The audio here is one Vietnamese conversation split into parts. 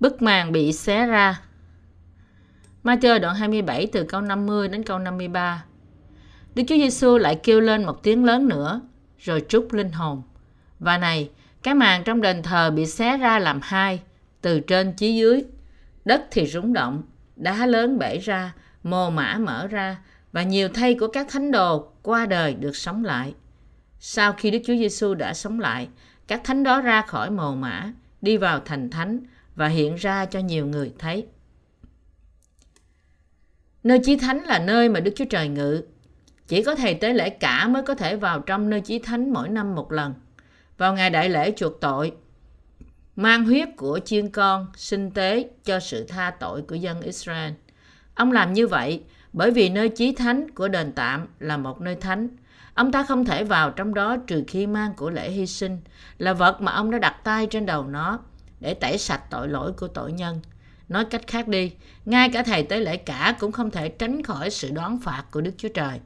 Bức màn bị xé ra. Matthew đoạn 27 từ câu 50 đến câu 53. Đức Chúa Giêsu lại kêu lên một tiếng lớn nữa, rồi trút linh hồn. Và này, cái màn trong đền thờ bị xé ra làm hai, từ trên chí dưới. Đất thì rúng động, đá lớn bể ra, mồ mã mở ra, và nhiều thay của các thánh đồ qua đời được sống lại. Sau khi Đức Chúa Giêsu đã sống lại, các thánh đó ra khỏi mồ mã, đi vào thành thánh và hiện ra cho nhiều người thấy. Nơi chí thánh là nơi mà Đức Chúa Trời ngự. Chỉ có thầy tế lễ cả mới có thể vào trong nơi chí thánh mỗi năm một lần. Vào ngày đại lễ chuộc tội, mang huyết của chiên con sinh tế cho sự tha tội của dân Israel. Ông làm như vậy bởi vì nơi chí thánh của đền tạm là một nơi thánh. Ông ta không thể vào trong đó trừ khi mang của lễ hy sinh, là vật mà ông đã đặt tay trên đầu nó để tẩy sạch tội lỗi của tội nhân. Nói cách khác đi, ngay cả thầy tế lễ cả cũng không thể tránh khỏi sự đoán phạt của Đức Chúa Trời,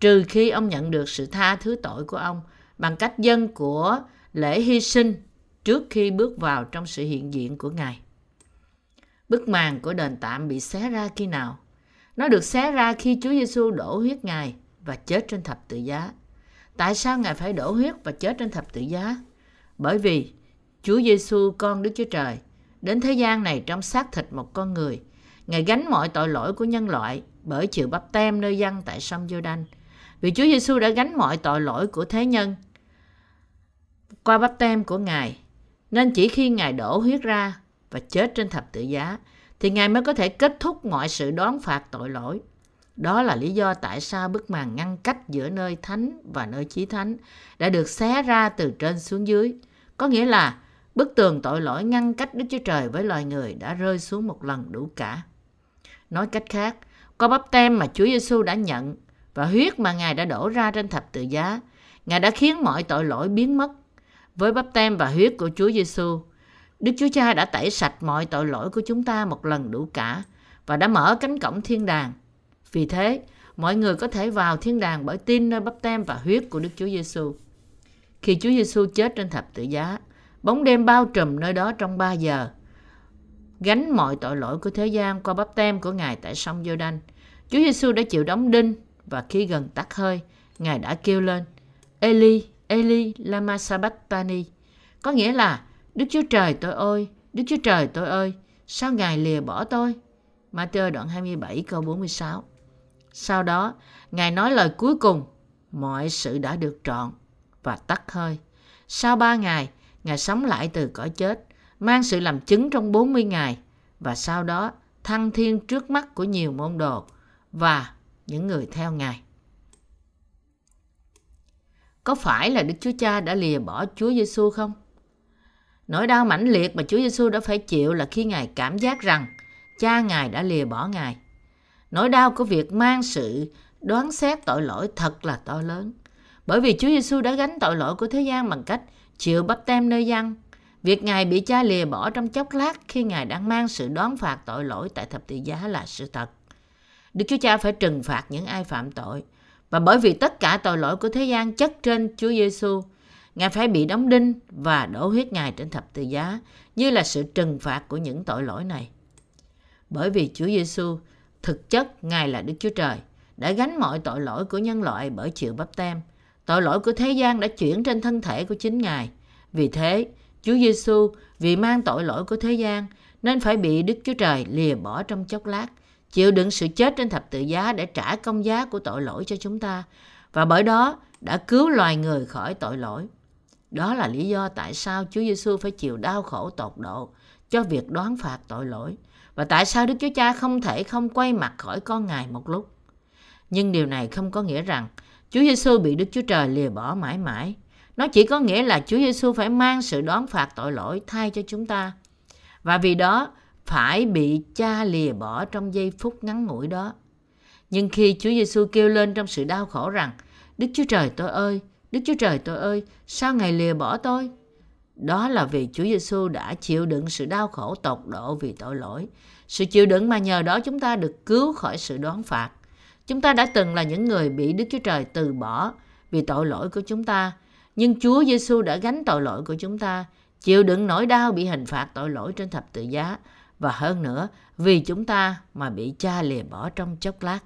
trừ khi ông nhận được sự tha thứ tội của ông bằng cách dân của lễ hy sinh trước khi bước vào trong sự hiện diện của Ngài. Bức màn của đền tạm bị xé ra khi nào? Nó được xé ra khi Chúa Giêsu đổ huyết Ngài và chết trên thập tự giá. Tại sao Ngài phải đổ huyết và chết trên thập tự giá? Bởi vì Chúa Giêsu con Đức Chúa Trời, đến thế gian này trong xác thịt một con người. Ngài gánh mọi tội lỗi của nhân loại bởi chịu bắp tem nơi dân tại sông giô đanh Vì Chúa Giêsu đã gánh mọi tội lỗi của thế nhân qua bắp tem của Ngài. Nên chỉ khi Ngài đổ huyết ra và chết trên thập tự giá, thì Ngài mới có thể kết thúc mọi sự đoán phạt tội lỗi. Đó là lý do tại sao bức màn ngăn cách giữa nơi thánh và nơi chí thánh đã được xé ra từ trên xuống dưới. Có nghĩa là bức tường tội lỗi ngăn cách Đức Chúa Trời với loài người đã rơi xuống một lần đủ cả. Nói cách khác, qua bắp tem mà Chúa Giêsu đã nhận và huyết mà Ngài đã đổ ra trên thập tự giá, Ngài đã khiến mọi tội lỗi biến mất. Với bắp tem và huyết của Chúa Giêsu, Đức Chúa Cha đã tẩy sạch mọi tội lỗi của chúng ta một lần đủ cả và đã mở cánh cổng thiên đàng. Vì thế, mọi người có thể vào thiên đàng bởi tin nơi bắp tem và huyết của Đức Chúa Giêsu. Khi Chúa Giêsu chết trên thập tự giá, bóng đêm bao trùm nơi đó trong 3 giờ. Gánh mọi tội lỗi của thế gian qua bắp tem của Ngài tại sông giô đanh Chúa Giêsu đã chịu đóng đinh và khi gần tắt hơi, Ngài đã kêu lên Eli, Eli, lama sabatani, Có nghĩa là Đức Chúa Trời tôi ơi, Đức Chúa Trời tôi ơi, sao Ngài lìa bỏ tôi? Matthew đoạn 27 câu 46 Sau đó, Ngài nói lời cuối cùng, mọi sự đã được trọn và tắt hơi. Sau ba ngày, Ngài sống lại từ cõi chết, mang sự làm chứng trong 40 ngày và sau đó thăng thiên trước mắt của nhiều môn đồ và những người theo Ngài. Có phải là Đức Chúa Cha đã lìa bỏ Chúa Giêsu không? Nỗi đau mãnh liệt mà Chúa Giêsu đã phải chịu là khi Ngài cảm giác rằng cha Ngài đã lìa bỏ Ngài. Nỗi đau của việc mang sự đoán xét tội lỗi thật là to lớn. Bởi vì Chúa Giêsu đã gánh tội lỗi của thế gian bằng cách chịu bắp tem nơi dân. Việc Ngài bị cha lìa bỏ trong chốc lát khi Ngài đang mang sự đón phạt tội lỗi tại thập tự giá là sự thật. Đức Chúa Cha phải trừng phạt những ai phạm tội. Và bởi vì tất cả tội lỗi của thế gian chất trên Chúa Giêsu, Ngài phải bị đóng đinh và đổ huyết Ngài trên thập tự giá như là sự trừng phạt của những tội lỗi này. Bởi vì Chúa Giêsu thực chất Ngài là Đức Chúa Trời đã gánh mọi tội lỗi của nhân loại bởi chịu bắp tem. Tội lỗi của thế gian đã chuyển trên thân thể của chính Ngài. Vì thế, Chúa Giêsu vì mang tội lỗi của thế gian nên phải bị Đức Chúa Trời lìa bỏ trong chốc lát, chịu đựng sự chết trên thập tự giá để trả công giá của tội lỗi cho chúng ta và bởi đó đã cứu loài người khỏi tội lỗi. Đó là lý do tại sao Chúa Giêsu phải chịu đau khổ tột độ cho việc đoán phạt tội lỗi và tại sao Đức Chúa Cha không thể không quay mặt khỏi con Ngài một lúc. Nhưng điều này không có nghĩa rằng Chúa Giêsu bị Đức Chúa Trời lìa bỏ mãi mãi. Nó chỉ có nghĩa là Chúa Giêsu phải mang sự đón phạt tội lỗi thay cho chúng ta. Và vì đó phải bị cha lìa bỏ trong giây phút ngắn ngủi đó. Nhưng khi Chúa Giêsu kêu lên trong sự đau khổ rằng Đức Chúa Trời tôi ơi, Đức Chúa Trời tôi ơi, sao Ngài lìa bỏ tôi? Đó là vì Chúa Giêsu đã chịu đựng sự đau khổ tột độ vì tội lỗi. Sự chịu đựng mà nhờ đó chúng ta được cứu khỏi sự đoán phạt. Chúng ta đã từng là những người bị Đức Chúa Trời từ bỏ vì tội lỗi của chúng ta. Nhưng Chúa Giêsu đã gánh tội lỗi của chúng ta, chịu đựng nỗi đau bị hình phạt tội lỗi trên thập tự giá và hơn nữa vì chúng ta mà bị cha lìa bỏ trong chốc lát.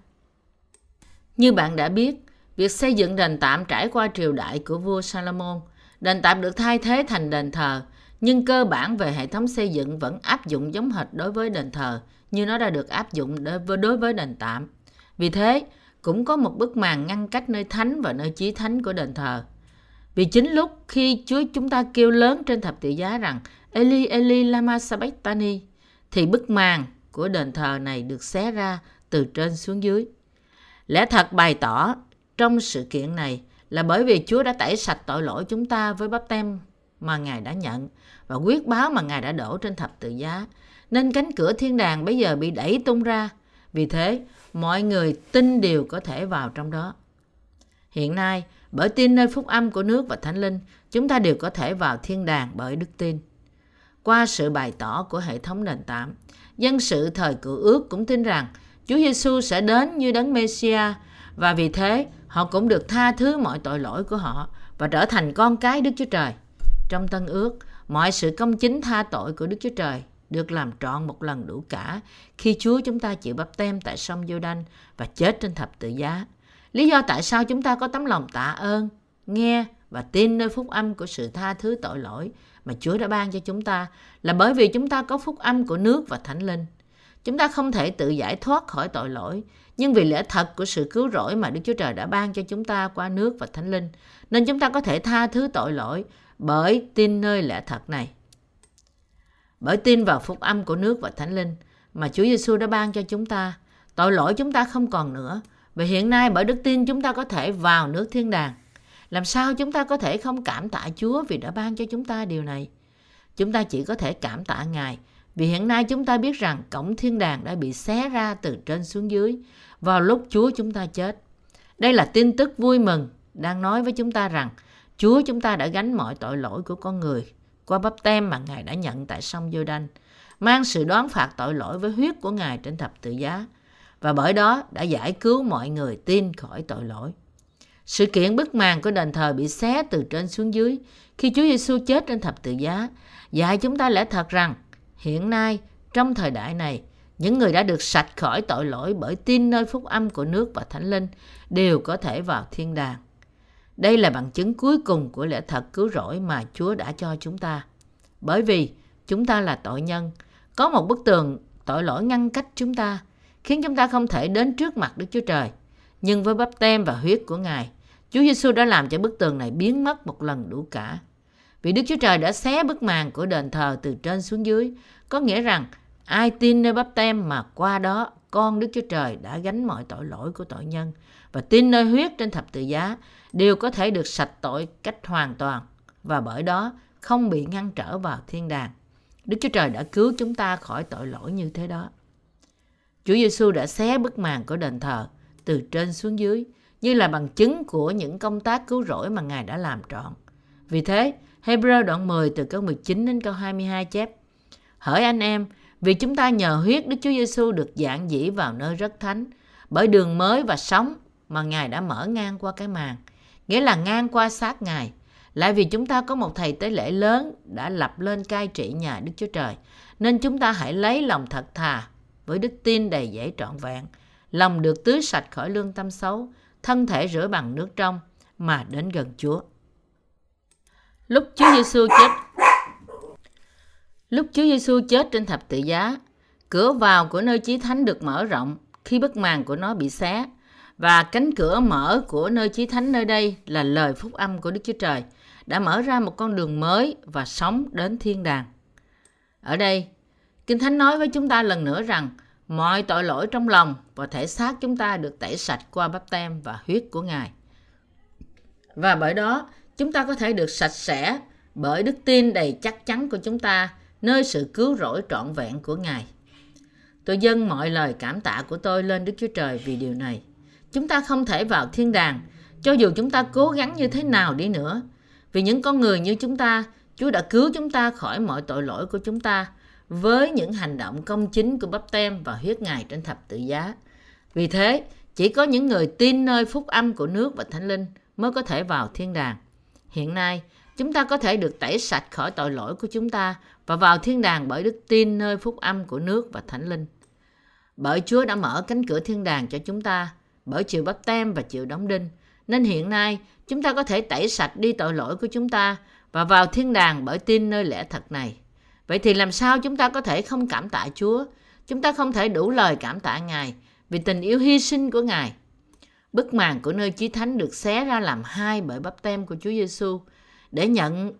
Như bạn đã biết, việc xây dựng đền tạm trải qua triều đại của vua Salomon, đền tạm được thay thế thành đền thờ, nhưng cơ bản về hệ thống xây dựng vẫn áp dụng giống hệt đối với đền thờ như nó đã được áp dụng đối với đền tạm. Vì thế, cũng có một bức màn ngăn cách nơi thánh và nơi chí thánh của đền thờ. Vì chính lúc khi Chúa chúng ta kêu lớn trên thập tự giá rằng Eli Eli lama sabachthani thì bức màn của đền thờ này được xé ra từ trên xuống dưới. Lẽ thật bày tỏ trong sự kiện này là bởi vì Chúa đã tẩy sạch tội lỗi chúng ta với bắp tem mà Ngài đã nhận và quyết báo mà Ngài đã đổ trên thập tự giá. Nên cánh cửa thiên đàng bây giờ bị đẩy tung ra. Vì thế, mọi người tin đều có thể vào trong đó. Hiện nay, bởi tin nơi phúc âm của nước và thánh linh, chúng ta đều có thể vào thiên đàng bởi đức tin. Qua sự bày tỏ của hệ thống nền tảng, dân sự thời cựu ước cũng tin rằng Chúa Giêsu sẽ đến như đấng Messia và vì thế họ cũng được tha thứ mọi tội lỗi của họ và trở thành con cái Đức Chúa Trời. Trong Tân ước, mọi sự công chính tha tội của Đức Chúa Trời được làm trọn một lần đủ cả khi Chúa chúng ta chịu bắp tem tại sông Giô-đanh và chết trên thập tự giá. Lý do tại sao chúng ta có tấm lòng tạ ơn, nghe và tin nơi phúc âm của sự tha thứ tội lỗi mà Chúa đã ban cho chúng ta là bởi vì chúng ta có phúc âm của nước và thánh linh. Chúng ta không thể tự giải thoát khỏi tội lỗi, nhưng vì lẽ thật của sự cứu rỗi mà Đức Chúa Trời đã ban cho chúng ta qua nước và thánh linh, nên chúng ta có thể tha thứ tội lỗi bởi tin nơi lẽ thật này. Bởi tin vào phúc âm của nước và thánh linh mà Chúa Giêsu đã ban cho chúng ta, tội lỗi chúng ta không còn nữa. Và hiện nay bởi đức tin chúng ta có thể vào nước thiên đàng. Làm sao chúng ta có thể không cảm tạ Chúa vì đã ban cho chúng ta điều này? Chúng ta chỉ có thể cảm tạ Ngài vì hiện nay chúng ta biết rằng cổng thiên đàng đã bị xé ra từ trên xuống dưới vào lúc Chúa chúng ta chết. Đây là tin tức vui mừng đang nói với chúng ta rằng Chúa chúng ta đã gánh mọi tội lỗi của con người qua bắp tem mà Ngài đã nhận tại sông giô đanh mang sự đoán phạt tội lỗi với huyết của Ngài trên thập tự giá, và bởi đó đã giải cứu mọi người tin khỏi tội lỗi. Sự kiện bức màn của đền thờ bị xé từ trên xuống dưới khi Chúa Giêsu chết trên thập tự giá, dạy chúng ta lẽ thật rằng, hiện nay, trong thời đại này, những người đã được sạch khỏi tội lỗi bởi tin nơi phúc âm của nước và thánh linh đều có thể vào thiên đàng. Đây là bằng chứng cuối cùng của lẽ thật cứu rỗi mà Chúa đã cho chúng ta. Bởi vì chúng ta là tội nhân, có một bức tường tội lỗi ngăn cách chúng ta, khiến chúng ta không thể đến trước mặt Đức Chúa Trời. Nhưng với bắp tem và huyết của Ngài, Chúa Giêsu đã làm cho bức tường này biến mất một lần đủ cả. Vì Đức Chúa Trời đã xé bức màn của đền thờ từ trên xuống dưới, có nghĩa rằng ai tin nơi bắp tem mà qua đó con Đức Chúa Trời đã gánh mọi tội lỗi của tội nhân và tin nơi huyết trên thập tự giá đều có thể được sạch tội cách hoàn toàn và bởi đó không bị ngăn trở vào thiên đàng. Đức Chúa Trời đã cứu chúng ta khỏi tội lỗi như thế đó. Chúa Giêsu đã xé bức màn của đền thờ từ trên xuống dưới như là bằng chứng của những công tác cứu rỗi mà Ngài đã làm trọn. Vì thế, Hebrew đoạn 10 từ câu 19 đến câu 22 chép Hỡi anh em, vì chúng ta nhờ huyết Đức Chúa Giêsu được giảng dĩ vào nơi rất thánh bởi đường mới và sống mà Ngài đã mở ngang qua cái màn, nghĩa là ngang qua xác Ngài. Lại vì chúng ta có một thầy tế lễ lớn đã lập lên cai trị nhà Đức Chúa Trời, nên chúng ta hãy lấy lòng thật thà với đức tin đầy dễ trọn vẹn, lòng được tưới sạch khỏi lương tâm xấu, thân thể rửa bằng nước trong mà đến gần Chúa. Lúc Chúa Giêsu chết Lúc Chúa Giêsu chết trên thập tự giá, cửa vào của nơi chí thánh được mở rộng khi bức màn của nó bị xé và cánh cửa mở của nơi chí thánh nơi đây là lời phúc âm của Đức Chúa Trời đã mở ra một con đường mới và sống đến thiên đàng. Ở đây, Kinh Thánh nói với chúng ta lần nữa rằng mọi tội lỗi trong lòng và thể xác chúng ta được tẩy sạch qua bắp tem và huyết của Ngài. Và bởi đó, chúng ta có thể được sạch sẽ bởi đức tin đầy chắc chắn của chúng ta nơi sự cứu rỗi trọn vẹn của Ngài. Tôi dâng mọi lời cảm tạ của tôi lên Đức Chúa Trời vì điều này. Chúng ta không thể vào thiên đàng, cho dù chúng ta cố gắng như thế nào đi nữa. Vì những con người như chúng ta, Chúa đã cứu chúng ta khỏi mọi tội lỗi của chúng ta với những hành động công chính của bắp tem và huyết ngài trên thập tự giá. Vì thế, chỉ có những người tin nơi phúc âm của nước và thánh linh mới có thể vào thiên đàng. Hiện nay, chúng ta có thể được tẩy sạch khỏi tội lỗi của chúng ta và vào thiên đàng bởi đức tin nơi phúc âm của nước và thánh linh. Bởi Chúa đã mở cánh cửa thiên đàng cho chúng ta, bởi chịu bắp tem và chịu đóng đinh. Nên hiện nay, chúng ta có thể tẩy sạch đi tội lỗi của chúng ta và vào thiên đàng bởi tin nơi lẽ thật này. Vậy thì làm sao chúng ta có thể không cảm tạ Chúa? Chúng ta không thể đủ lời cảm tạ Ngài vì tình yêu hy sinh của Ngài. Bức màn của nơi chí thánh được xé ra làm hai bởi bắp tem của Chúa Giêsu để nhận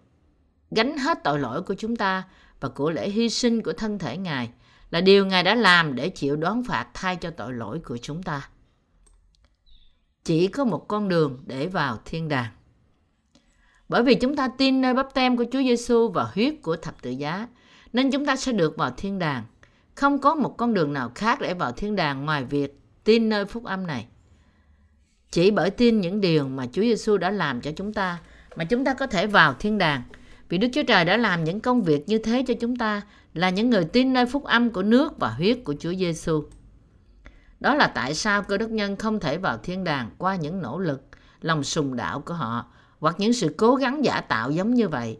gánh hết tội lỗi của chúng ta và của lễ hy sinh của thân thể Ngài là điều Ngài đã làm để chịu đón phạt thay cho tội lỗi của chúng ta. Chỉ có một con đường để vào thiên đàng. Bởi vì chúng ta tin nơi bắp tem của Chúa Giêsu và huyết của thập tự giá, nên chúng ta sẽ được vào thiên đàng. Không có một con đường nào khác để vào thiên đàng ngoài việc tin nơi phúc âm này. Chỉ bởi tin những điều mà Chúa Giêsu đã làm cho chúng ta mà chúng ta có thể vào thiên đàng. Vì Đức Chúa Trời đã làm những công việc như thế cho chúng ta là những người tin nơi phúc âm của nước và huyết của Chúa Giêsu. Đó là tại sao cơ đốc nhân không thể vào thiên đàng qua những nỗ lực, lòng sùng đạo của họ hoặc những sự cố gắng giả tạo giống như vậy.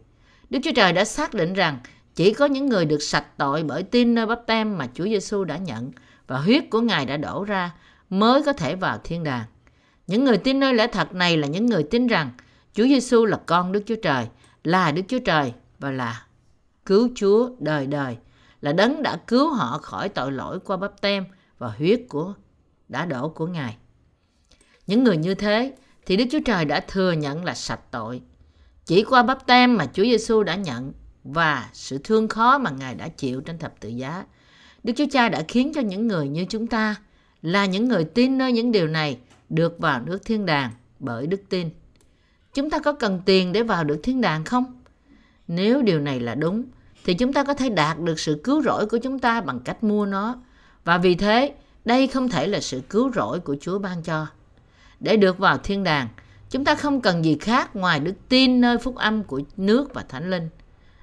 Đức Chúa Trời đã xác định rằng chỉ có những người được sạch tội bởi tin nơi bắp tem mà Chúa Giêsu đã nhận và huyết của Ngài đã đổ ra mới có thể vào thiên đàng. Những người tin nơi lẽ thật này là những người tin rằng Chúa Giêsu là con Đức Chúa Trời, là Đức Chúa Trời và là cứu Chúa đời đời, là đấng đã cứu họ khỏi tội lỗi qua bắp tem và huyết của đã đổ của Ngài. Những người như thế thì Đức Chúa Trời đã thừa nhận là sạch tội. Chỉ qua bắp tem mà Chúa Giêsu đã nhận và sự thương khó mà Ngài đã chịu trên thập tự giá. Đức Chúa Cha đã khiến cho những người như chúng ta là những người tin nơi những điều này được vào nước thiên đàng bởi đức tin. Chúng ta có cần tiền để vào được thiên đàng không? Nếu điều này là đúng, thì chúng ta có thể đạt được sự cứu rỗi của chúng ta bằng cách mua nó. Và vì thế, đây không thể là sự cứu rỗi của Chúa ban cho. Để được vào thiên đàng, chúng ta không cần gì khác ngoài đức tin nơi phúc âm của nước và thánh linh.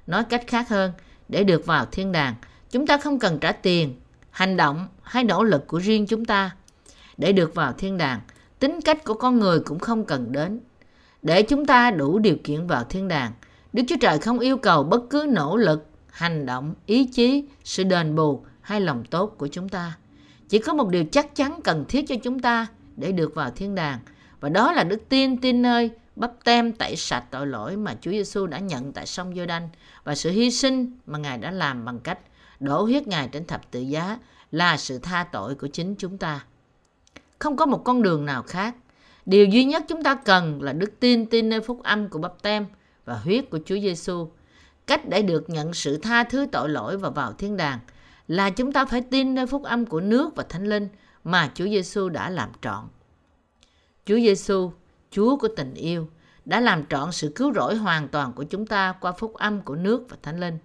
Nói cách khác hơn, để được vào thiên đàng, chúng ta không cần trả tiền, hành động hay nỗ lực của riêng chúng ta. Để được vào thiên đàng, tính cách của con người cũng không cần đến. Để chúng ta đủ điều kiện vào thiên đàng, Đức Chúa Trời không yêu cầu bất cứ nỗ lực, hành động, ý chí, sự đền bù hay lòng tốt của chúng ta. Chỉ có một điều chắc chắn cần thiết cho chúng ta để được vào thiên đàng, và đó là đức tin tin nơi bắp tem tẩy sạch tội lỗi mà Chúa Giêsu đã nhận tại sông giô đanh và sự hy sinh mà Ngài đã làm bằng cách đổ huyết Ngài trên thập tự giá là sự tha tội của chính chúng ta. Không có một con đường nào khác. Điều duy nhất chúng ta cần là đức tin tin nơi phúc âm của bắp tem và huyết của Chúa Giêsu. Cách để được nhận sự tha thứ tội lỗi và vào thiên đàng là chúng ta phải tin nơi phúc âm của nước và thánh linh mà Chúa Giêsu đã làm trọn. Chúa Giêsu, Chúa của tình yêu, đã làm trọn sự cứu rỗi hoàn toàn của chúng ta qua phúc âm của nước và thánh linh.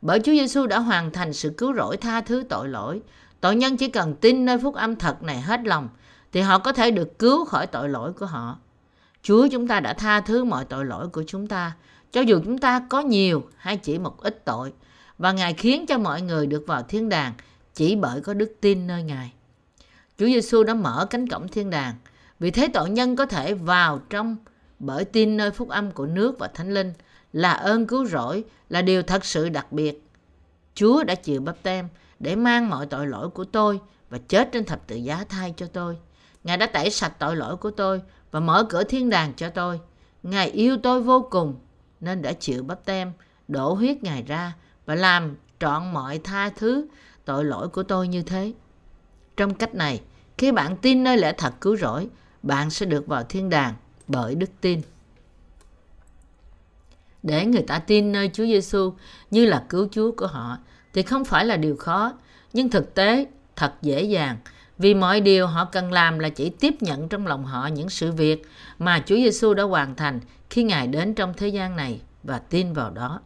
Bởi Chúa Giêsu đã hoàn thành sự cứu rỗi tha thứ tội lỗi, tội nhân chỉ cần tin nơi phúc âm thật này hết lòng thì họ có thể được cứu khỏi tội lỗi của họ. Chúa chúng ta đã tha thứ mọi tội lỗi của chúng ta, cho dù chúng ta có nhiều hay chỉ một ít tội, và Ngài khiến cho mọi người được vào thiên đàng chỉ bởi có đức tin nơi Ngài. Chúa Giêsu đã mở cánh cổng thiên đàng, vì thế tội nhân có thể vào trong bởi tin nơi phúc âm của nước và thánh linh là ơn cứu rỗi, là điều thật sự đặc biệt. Chúa đã chịu bắp tem để mang mọi tội lỗi của tôi và chết trên thập tự giá thay cho tôi. Ngài đã tẩy sạch tội lỗi của tôi và mở cửa thiên đàng cho tôi. Ngài yêu tôi vô cùng nên đã chịu bắp tem, đổ huyết Ngài ra và làm trọn mọi tha thứ tội lỗi của tôi như thế. Trong cách này, khi bạn tin nơi lẽ thật cứu rỗi, bạn sẽ được vào thiên đàng bởi đức tin. Để người ta tin nơi Chúa Giêsu như là cứu Chúa của họ thì không phải là điều khó, nhưng thực tế thật dễ dàng vì mọi điều họ cần làm là chỉ tiếp nhận trong lòng họ những sự việc mà Chúa Giêsu đã hoàn thành khi Ngài đến trong thế gian này và tin vào đó.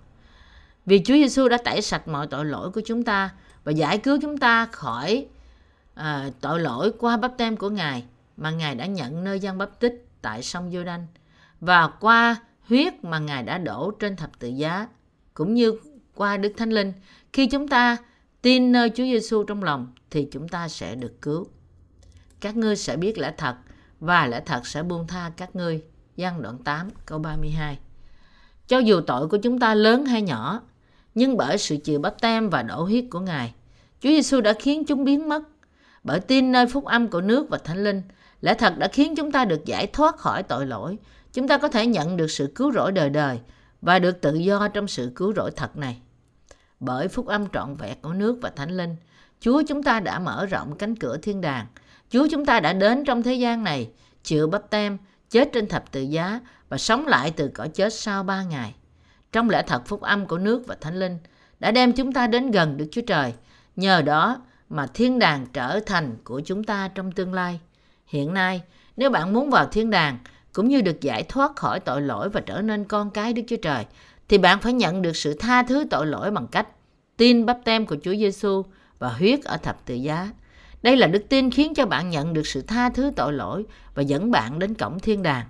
Vì Chúa Giêsu đã tẩy sạch mọi tội lỗi của chúng ta và giải cứu chúng ta khỏi à, tội lỗi qua bắp tem của Ngài mà Ngài đã nhận nơi gian bắp tích tại sông giô đanh và qua huyết mà Ngài đã đổ trên thập tự giá cũng như qua Đức Thánh Linh khi chúng ta tin nơi Chúa Giêsu trong lòng thì chúng ta sẽ được cứu. Các ngươi sẽ biết lẽ thật và lẽ thật sẽ buông tha các ngươi. Giăng đoạn 8 câu 32 cho dù tội của chúng ta lớn hay nhỏ. Nhưng bởi sự chịu bắp tem và đổ huyết của Ngài, Chúa Giêsu đã khiến chúng biến mất. Bởi tin nơi phúc âm của nước và thánh linh, lẽ thật đã khiến chúng ta được giải thoát khỏi tội lỗi. Chúng ta có thể nhận được sự cứu rỗi đời đời và được tự do trong sự cứu rỗi thật này. Bởi phúc âm trọn vẹn của nước và thánh linh, Chúa chúng ta đã mở rộng cánh cửa thiên đàng. Chúa chúng ta đã đến trong thế gian này, chịu bắp tem, chết trên thập tự giá và sống lại từ cõi chết sau ba ngày. Trong lẽ thật phúc âm của nước và thánh linh đã đem chúng ta đến gần Đức Chúa Trời. Nhờ đó mà thiên đàng trở thành của chúng ta trong tương lai. Hiện nay, nếu bạn muốn vào thiên đàng cũng như được giải thoát khỏi tội lỗi và trở nên con cái Đức Chúa Trời, thì bạn phải nhận được sự tha thứ tội lỗi bằng cách tin bắp tem của Chúa Giêsu và huyết ở thập tự giá. Đây là đức tin khiến cho bạn nhận được sự tha thứ tội lỗi và dẫn bạn đến cổng thiên đàng.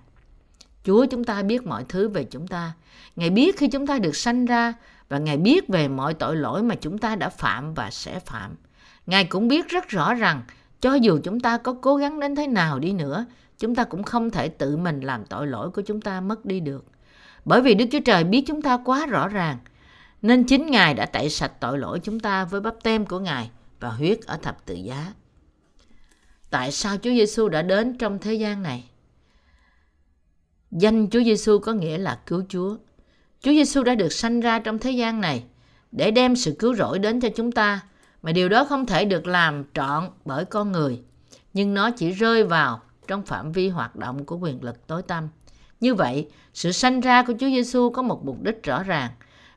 Chúa chúng ta biết mọi thứ về chúng ta. Ngài biết khi chúng ta được sanh ra và Ngài biết về mọi tội lỗi mà chúng ta đã phạm và sẽ phạm. Ngài cũng biết rất rõ rằng cho dù chúng ta có cố gắng đến thế nào đi nữa, chúng ta cũng không thể tự mình làm tội lỗi của chúng ta mất đi được. Bởi vì Đức Chúa Trời biết chúng ta quá rõ ràng, nên chính Ngài đã tẩy sạch tội lỗi chúng ta với bắp tem của Ngài và huyết ở thập tự giá. Tại sao Chúa Giêsu đã đến trong thế gian này? Danh Chúa Giêsu có nghĩa là cứu Chúa. Chúa Giêsu đã được sanh ra trong thế gian này để đem sự cứu rỗi đến cho chúng ta, mà điều đó không thể được làm trọn bởi con người, nhưng nó chỉ rơi vào trong phạm vi hoạt động của quyền lực tối tăm. Như vậy, sự sanh ra của Chúa Giêsu có một mục đích rõ ràng,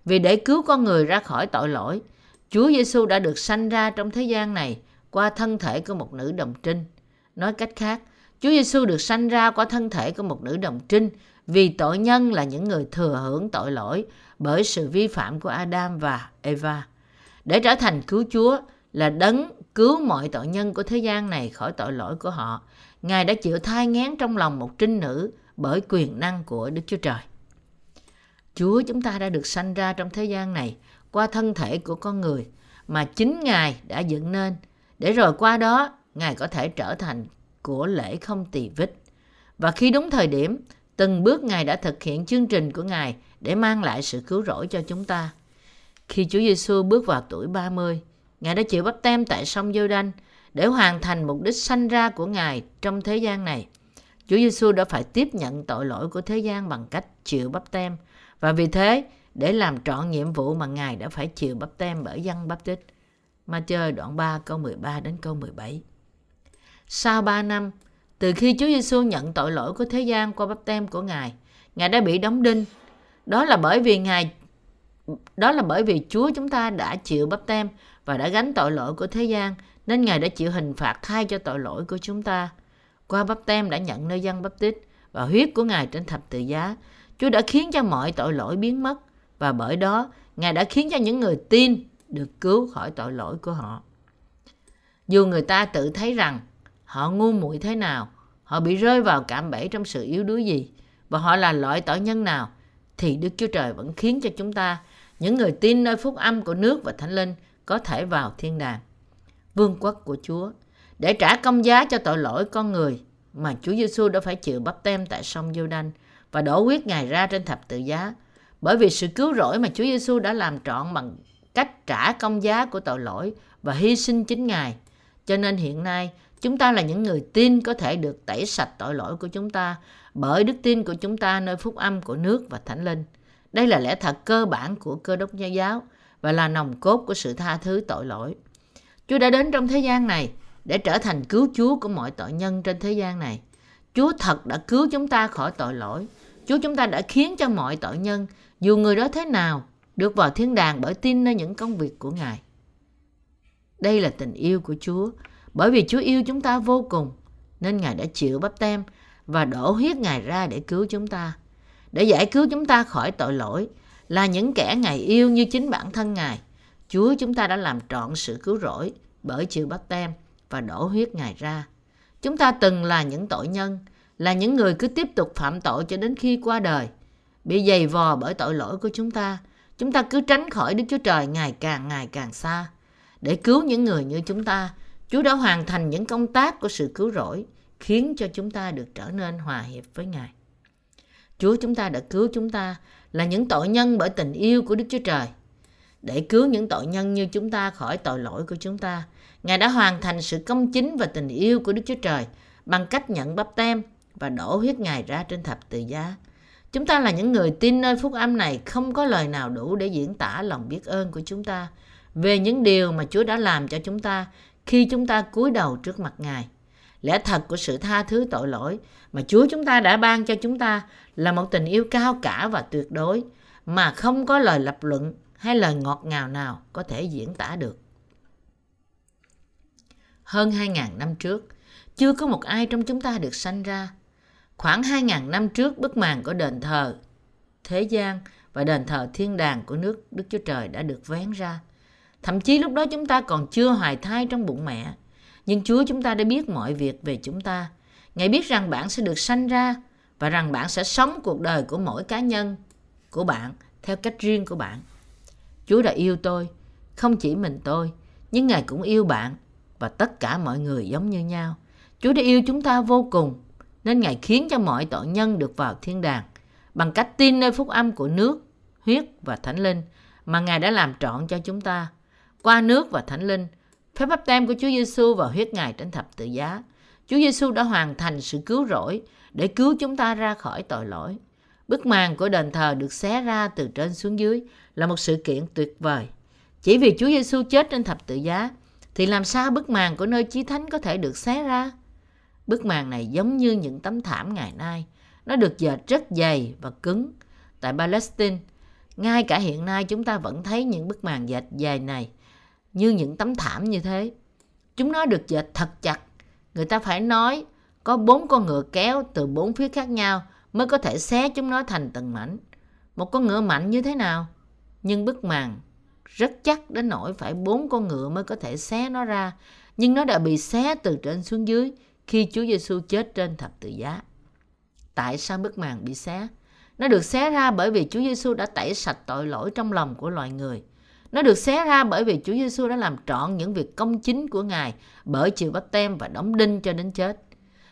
vì để cứu con người ra khỏi tội lỗi, Chúa Giêsu đã được sanh ra trong thế gian này qua thân thể của một nữ đồng trinh. Nói cách khác, Chúa Giêsu được sanh ra qua thân thể của một nữ đồng trinh vì tội nhân là những người thừa hưởng tội lỗi bởi sự vi phạm của Adam và Eva. Để trở thành cứu Chúa là đấng cứu mọi tội nhân của thế gian này khỏi tội lỗi của họ. Ngài đã chịu thai ngán trong lòng một trinh nữ bởi quyền năng của Đức Chúa Trời. Chúa chúng ta đã được sanh ra trong thế gian này qua thân thể của con người mà chính Ngài đã dựng nên để rồi qua đó, Ngài có thể trở thành của lễ không tỳ vết. Và khi đúng thời điểm, từng bước Ngài đã thực hiện chương trình của Ngài để mang lại sự cứu rỗi cho chúng ta. Khi Chúa Giêsu bước vào tuổi 30, Ngài đã chịu bắp tem tại sông giô đanh để hoàn thành mục đích sanh ra của Ngài trong thế gian này. Chúa Giêsu đã phải tiếp nhận tội lỗi của thế gian bằng cách chịu bắp tem và vì thế để làm trọn nhiệm vụ mà Ngài đã phải chịu bắp tem bởi dân bắp tích. Ma chơi đoạn 3 câu 13 đến câu 17. Sau 3 năm, từ khi Chúa Giêsu nhận tội lỗi của thế gian qua bắp tem của Ngài, Ngài đã bị đóng đinh. Đó là bởi vì Ngài đó là bởi vì Chúa chúng ta đã chịu bắp tem và đã gánh tội lỗi của thế gian nên Ngài đã chịu hình phạt thay cho tội lỗi của chúng ta. Qua bắp tem đã nhận nơi dân bắp tít và huyết của Ngài trên thập tự giá, Chúa đã khiến cho mọi tội lỗi biến mất và bởi đó Ngài đã khiến cho những người tin được cứu khỏi tội lỗi của họ. Dù người ta tự thấy rằng họ ngu muội thế nào, họ bị rơi vào cạm bẫy trong sự yếu đuối gì và họ là loại tội nhân nào, thì Đức Chúa Trời vẫn khiến cho chúng ta, những người tin nơi phúc âm của nước và thánh linh, có thể vào thiên đàng. Vương quốc của Chúa, để trả công giá cho tội lỗi con người mà Chúa Giêsu đã phải chịu bắp tem tại sông giô đanh và đổ huyết Ngài ra trên thập tự giá. Bởi vì sự cứu rỗi mà Chúa Giêsu đã làm trọn bằng cách trả công giá của tội lỗi và hy sinh chính Ngài. Cho nên hiện nay, chúng ta là những người tin có thể được tẩy sạch tội lỗi của chúng ta bởi đức tin của chúng ta nơi phúc âm của nước và thánh linh. Đây là lẽ thật cơ bản của cơ đốc nhân giáo và là nòng cốt của sự tha thứ tội lỗi. Chúa đã đến trong thế gian này để trở thành cứu Chúa của mọi tội nhân trên thế gian này. Chúa thật đã cứu chúng ta khỏi tội lỗi. Chúa chúng ta đã khiến cho mọi tội nhân, dù người đó thế nào, được vào thiên đàng bởi tin nơi những công việc của Ngài. Đây là tình yêu của Chúa. Bởi vì Chúa yêu chúng ta vô cùng, nên Ngài đã chịu bắp tem và đổ huyết Ngài ra để cứu chúng ta. Để giải cứu chúng ta khỏi tội lỗi là những kẻ Ngài yêu như chính bản thân Ngài. Chúa chúng ta đã làm trọn sự cứu rỗi bởi chịu bắp tem và đổ huyết Ngài ra. Chúng ta từng là những tội nhân, là những người cứ tiếp tục phạm tội cho đến khi qua đời. Bị dày vò bởi tội lỗi của chúng ta, chúng ta cứ tránh khỏi Đức Chúa Trời ngày càng ngày càng xa. Để cứu những người như chúng ta, Chúa đã hoàn thành những công tác của sự cứu rỗi, khiến cho chúng ta được trở nên hòa hiệp với Ngài. Chúa chúng ta đã cứu chúng ta là những tội nhân bởi tình yêu của Đức Chúa Trời. Để cứu những tội nhân như chúng ta khỏi tội lỗi của chúng ta, Ngài đã hoàn thành sự công chính và tình yêu của Đức Chúa Trời bằng cách nhận bắp tem và đổ huyết Ngài ra trên thập tự giá. Chúng ta là những người tin nơi phúc âm này không có lời nào đủ để diễn tả lòng biết ơn của chúng ta về những điều mà Chúa đã làm cho chúng ta khi chúng ta cúi đầu trước mặt Ngài. Lẽ thật của sự tha thứ tội lỗi mà Chúa chúng ta đã ban cho chúng ta là một tình yêu cao cả và tuyệt đối mà không có lời lập luận hay lời ngọt ngào nào có thể diễn tả được. Hơn 2.000 năm trước, chưa có một ai trong chúng ta được sanh ra. Khoảng 2.000 năm trước, bức màn của đền thờ thế gian và đền thờ thiên đàng của nước Đức Chúa Trời đã được vén ra. Thậm chí lúc đó chúng ta còn chưa hoài thai trong bụng mẹ. Nhưng Chúa chúng ta đã biết mọi việc về chúng ta. Ngài biết rằng bạn sẽ được sanh ra và rằng bạn sẽ sống cuộc đời của mỗi cá nhân của bạn theo cách riêng của bạn. Chúa đã yêu tôi, không chỉ mình tôi, nhưng Ngài cũng yêu bạn và tất cả mọi người giống như nhau. Chúa đã yêu chúng ta vô cùng, nên Ngài khiến cho mọi tội nhân được vào thiên đàng bằng cách tin nơi phúc âm của nước, huyết và thánh linh mà Ngài đã làm trọn cho chúng ta. Qua nước và thánh linh, phép báp tem của Chúa Giêsu và huyết Ngài trên thập tự giá, Chúa Giêsu đã hoàn thành sự cứu rỗi để cứu chúng ta ra khỏi tội lỗi. Bức màn của đền thờ được xé ra từ trên xuống dưới là một sự kiện tuyệt vời. Chỉ vì Chúa Giêsu chết trên thập tự giá, thì làm sao bức màn của nơi chí thánh có thể được xé ra? Bức màn này giống như những tấm thảm ngày nay. Nó được dệt rất dày và cứng. Tại Palestine, ngay cả hiện nay chúng ta vẫn thấy những bức màn dệt dày này như những tấm thảm như thế. Chúng nó được dệt thật chặt. Người ta phải nói có bốn con ngựa kéo từ bốn phía khác nhau mới có thể xé chúng nó thành từng mảnh. Một con ngựa mạnh như thế nào? Nhưng bức màn rất chắc đến nỗi phải bốn con ngựa mới có thể xé nó ra. Nhưng nó đã bị xé từ trên xuống dưới khi Chúa Giêsu chết trên thập tự giá. Tại sao bức màn bị xé? Nó được xé ra bởi vì Chúa Giêsu đã tẩy sạch tội lỗi trong lòng của loài người. Nó được xé ra bởi vì Chúa Giêsu đã làm trọn những việc công chính của Ngài bởi chịu bắp tem và đóng đinh cho đến chết.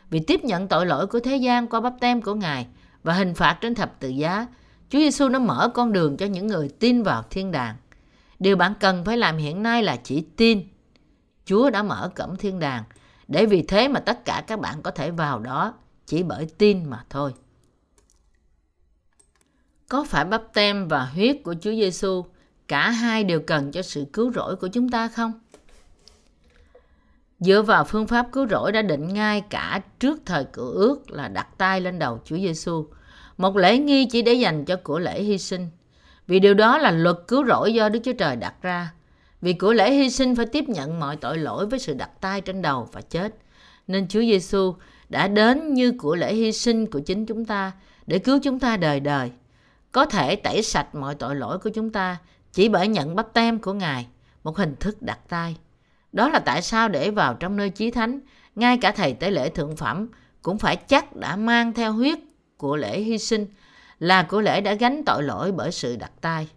Vì tiếp nhận tội lỗi của thế gian qua bắp tem của Ngài và hình phạt trên thập tự giá, Chúa Giêsu đã mở con đường cho những người tin vào thiên đàng. Điều bạn cần phải làm hiện nay là chỉ tin. Chúa đã mở cổng thiên đàng để vì thế mà tất cả các bạn có thể vào đó chỉ bởi tin mà thôi. Có phải bắp tem và huyết của Chúa Giêsu cả hai đều cần cho sự cứu rỗi của chúng ta không? Dựa vào phương pháp cứu rỗi đã định ngay cả trước thời cựu ước là đặt tay lên đầu Chúa Giêsu, một lễ nghi chỉ để dành cho của lễ hy sinh. Vì điều đó là luật cứu rỗi do Đức Chúa Trời đặt ra. Vì của lễ hy sinh phải tiếp nhận mọi tội lỗi với sự đặt tay trên đầu và chết. Nên Chúa Giêsu đã đến như của lễ hy sinh của chính chúng ta để cứu chúng ta đời đời. Có thể tẩy sạch mọi tội lỗi của chúng ta chỉ bởi nhận bắp tem của Ngài, một hình thức đặt tay. Đó là tại sao để vào trong nơi chí thánh, ngay cả thầy tế lễ thượng phẩm cũng phải chắc đã mang theo huyết của lễ hy sinh là của lễ đã gánh tội lỗi bởi sự đặt tay.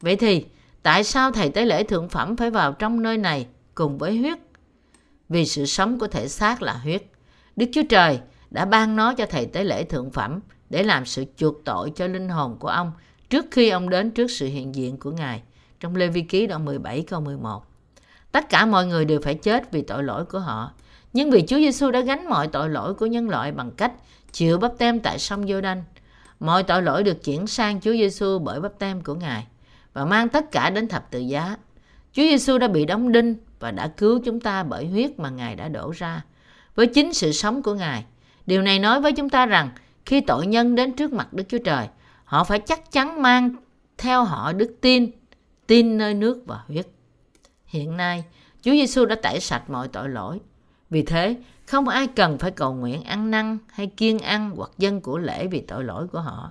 Vậy thì, tại sao thầy tế lễ thượng phẩm phải vào trong nơi này cùng với huyết? Vì sự sống của thể xác là huyết. Đức Chúa Trời đã ban nó cho thầy tế lễ thượng phẩm để làm sự chuộc tội cho linh hồn của ông trước khi ông đến trước sự hiện diện của Ngài trong Lê Vi Ký đoạn 17 câu 11. Tất cả mọi người đều phải chết vì tội lỗi của họ. Nhưng vì Chúa Giêsu đã gánh mọi tội lỗi của nhân loại bằng cách chịu bắp tem tại sông giô đanh mọi tội lỗi được chuyển sang Chúa Giêsu bởi bắp tem của Ngài và mang tất cả đến thập tự giá. Chúa Giêsu đã bị đóng đinh và đã cứu chúng ta bởi huyết mà Ngài đã đổ ra. Với chính sự sống của Ngài, điều này nói với chúng ta rằng khi tội nhân đến trước mặt Đức Chúa Trời, họ phải chắc chắn mang theo họ đức tin, tin nơi nước và huyết. Hiện nay, Chúa Giêsu đã tẩy sạch mọi tội lỗi. Vì thế, không ai cần phải cầu nguyện ăn năn hay kiêng ăn hoặc dân của lễ vì tội lỗi của họ.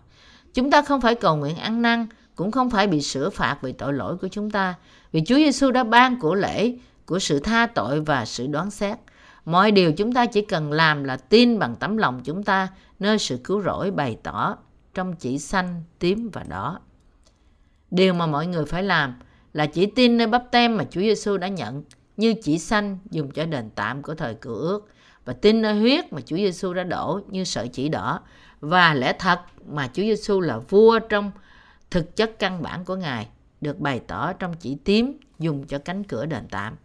Chúng ta không phải cầu nguyện ăn năn, cũng không phải bị sửa phạt vì tội lỗi của chúng ta. Vì Chúa Giêsu đã ban của lễ, của sự tha tội và sự đoán xét. Mọi điều chúng ta chỉ cần làm là tin bằng tấm lòng chúng ta nơi sự cứu rỗi bày tỏ trong chỉ xanh, tím và đỏ. Điều mà mọi người phải làm là chỉ tin nơi bắp tem mà Chúa Giêsu đã nhận như chỉ xanh dùng cho đền tạm của thời cựu ước và tin nơi huyết mà Chúa Giêsu đã đổ như sợi chỉ đỏ và lẽ thật mà Chúa Giêsu là vua trong thực chất căn bản của Ngài được bày tỏ trong chỉ tím dùng cho cánh cửa đền tạm.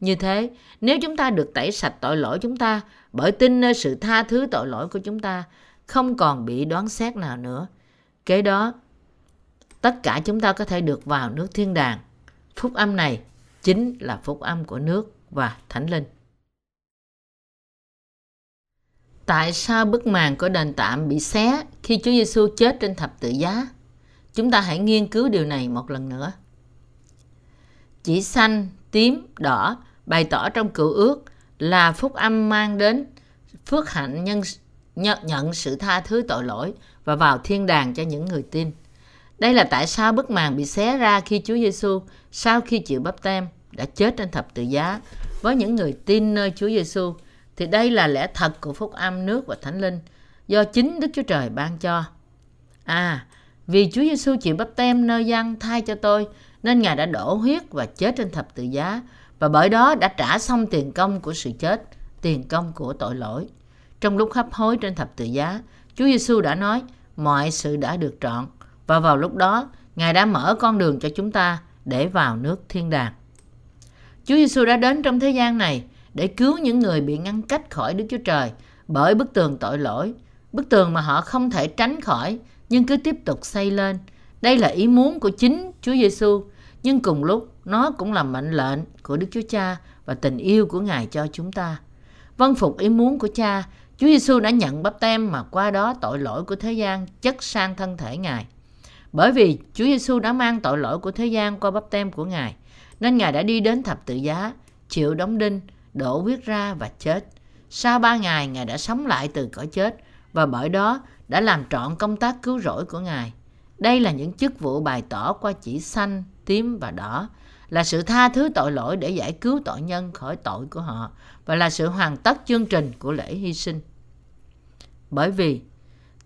Như thế, nếu chúng ta được tẩy sạch tội lỗi chúng ta bởi tin nơi sự tha thứ tội lỗi của chúng ta, không còn bị đoán xét nào nữa. Kế đó, tất cả chúng ta có thể được vào nước thiên đàng. Phúc âm này chính là phúc âm của nước và thánh linh. Tại sao bức màn của đền tạm bị xé khi Chúa Giêsu chết trên thập tự giá? Chúng ta hãy nghiên cứu điều này một lần nữa. Chỉ xanh, tím, đỏ bày tỏ trong cựu ước là phúc âm mang đến phước hạnh nhân nhận, nhận sự tha thứ tội lỗi và vào thiên đàng cho những người tin. Đây là tại sao bức màn bị xé ra khi Chúa Giêsu sau khi chịu bắp tem đã chết trên thập tự giá với những người tin nơi Chúa Giêsu thì đây là lẽ thật của phúc âm nước và thánh linh do chính Đức Chúa Trời ban cho. À, vì Chúa Giêsu chịu bắp tem nơi dân thay cho tôi nên Ngài đã đổ huyết và chết trên thập tự giá và bởi đó đã trả xong tiền công của sự chết, tiền công của tội lỗi. Trong lúc hấp hối trên thập tự giá, Chúa Giêsu đã nói mọi sự đã được trọn và vào lúc đó Ngài đã mở con đường cho chúng ta để vào nước thiên đàng. Chúa Giêsu đã đến trong thế gian này để cứu những người bị ngăn cách khỏi Đức Chúa Trời bởi bức tường tội lỗi, bức tường mà họ không thể tránh khỏi nhưng cứ tiếp tục xây lên. Đây là ý muốn của chính Chúa Giêsu, nhưng cùng lúc nó cũng là mệnh lệnh của Đức Chúa Cha và tình yêu của Ngài cho chúng ta. Vâng phục ý muốn của Cha, Chúa Giêsu đã nhận bắp tem mà qua đó tội lỗi của thế gian chất sang thân thể Ngài. Bởi vì Chúa Giêsu đã mang tội lỗi của thế gian qua bắp tem của Ngài, nên Ngài đã đi đến thập tự giá, chịu đóng đinh, đổ huyết ra và chết. Sau ba ngày, Ngài đã sống lại từ cõi chết và bởi đó đã làm trọn công tác cứu rỗi của Ngài. Đây là những chức vụ bày tỏ qua chỉ xanh, tím và đỏ, là sự tha thứ tội lỗi để giải cứu tội nhân khỏi tội của họ và là sự hoàn tất chương trình của lễ hy sinh. Bởi vì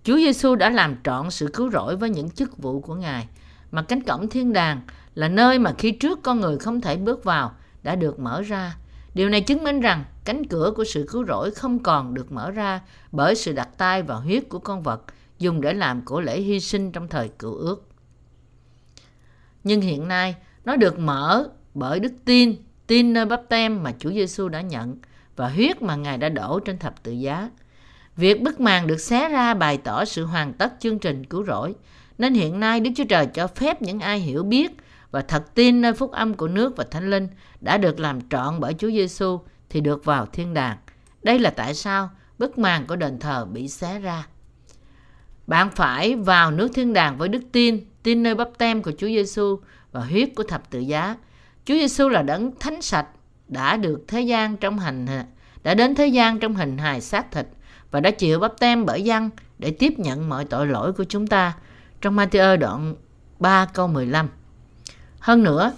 Chúa Giêsu đã làm trọn sự cứu rỗi với những chức vụ của Ngài, mà cánh cổng thiên đàng là nơi mà khi trước con người không thể bước vào đã được mở ra. Điều này chứng minh rằng cánh cửa của sự cứu rỗi không còn được mở ra bởi sự đặt tay vào huyết của con vật dùng để làm của lễ hy sinh trong thời cựu ước. Nhưng hiện nay, nó được mở bởi đức tin, tin nơi bắp tem mà Chúa Giêsu đã nhận và huyết mà Ngài đã đổ trên thập tự giá. Việc bức màn được xé ra bày tỏ sự hoàn tất chương trình cứu rỗi, nên hiện nay Đức Chúa Trời cho phép những ai hiểu biết và thật tin nơi phúc âm của nước và thánh linh đã được làm trọn bởi Chúa Giêsu thì được vào thiên đàng. Đây là tại sao bức màn của đền thờ bị xé ra. Bạn phải vào nước thiên đàng với đức tin, tin nơi bắp tem của Chúa Giêsu và huyết của thập tự giá. Chúa Giêsu là đấng thánh sạch đã được thế gian trong hành đã đến thế gian trong hình hài xác thịt và đã chịu bắp tem bởi dân để tiếp nhận mọi tội lỗi của chúng ta. Trong Matthew đoạn 3 câu 15. Hơn nữa,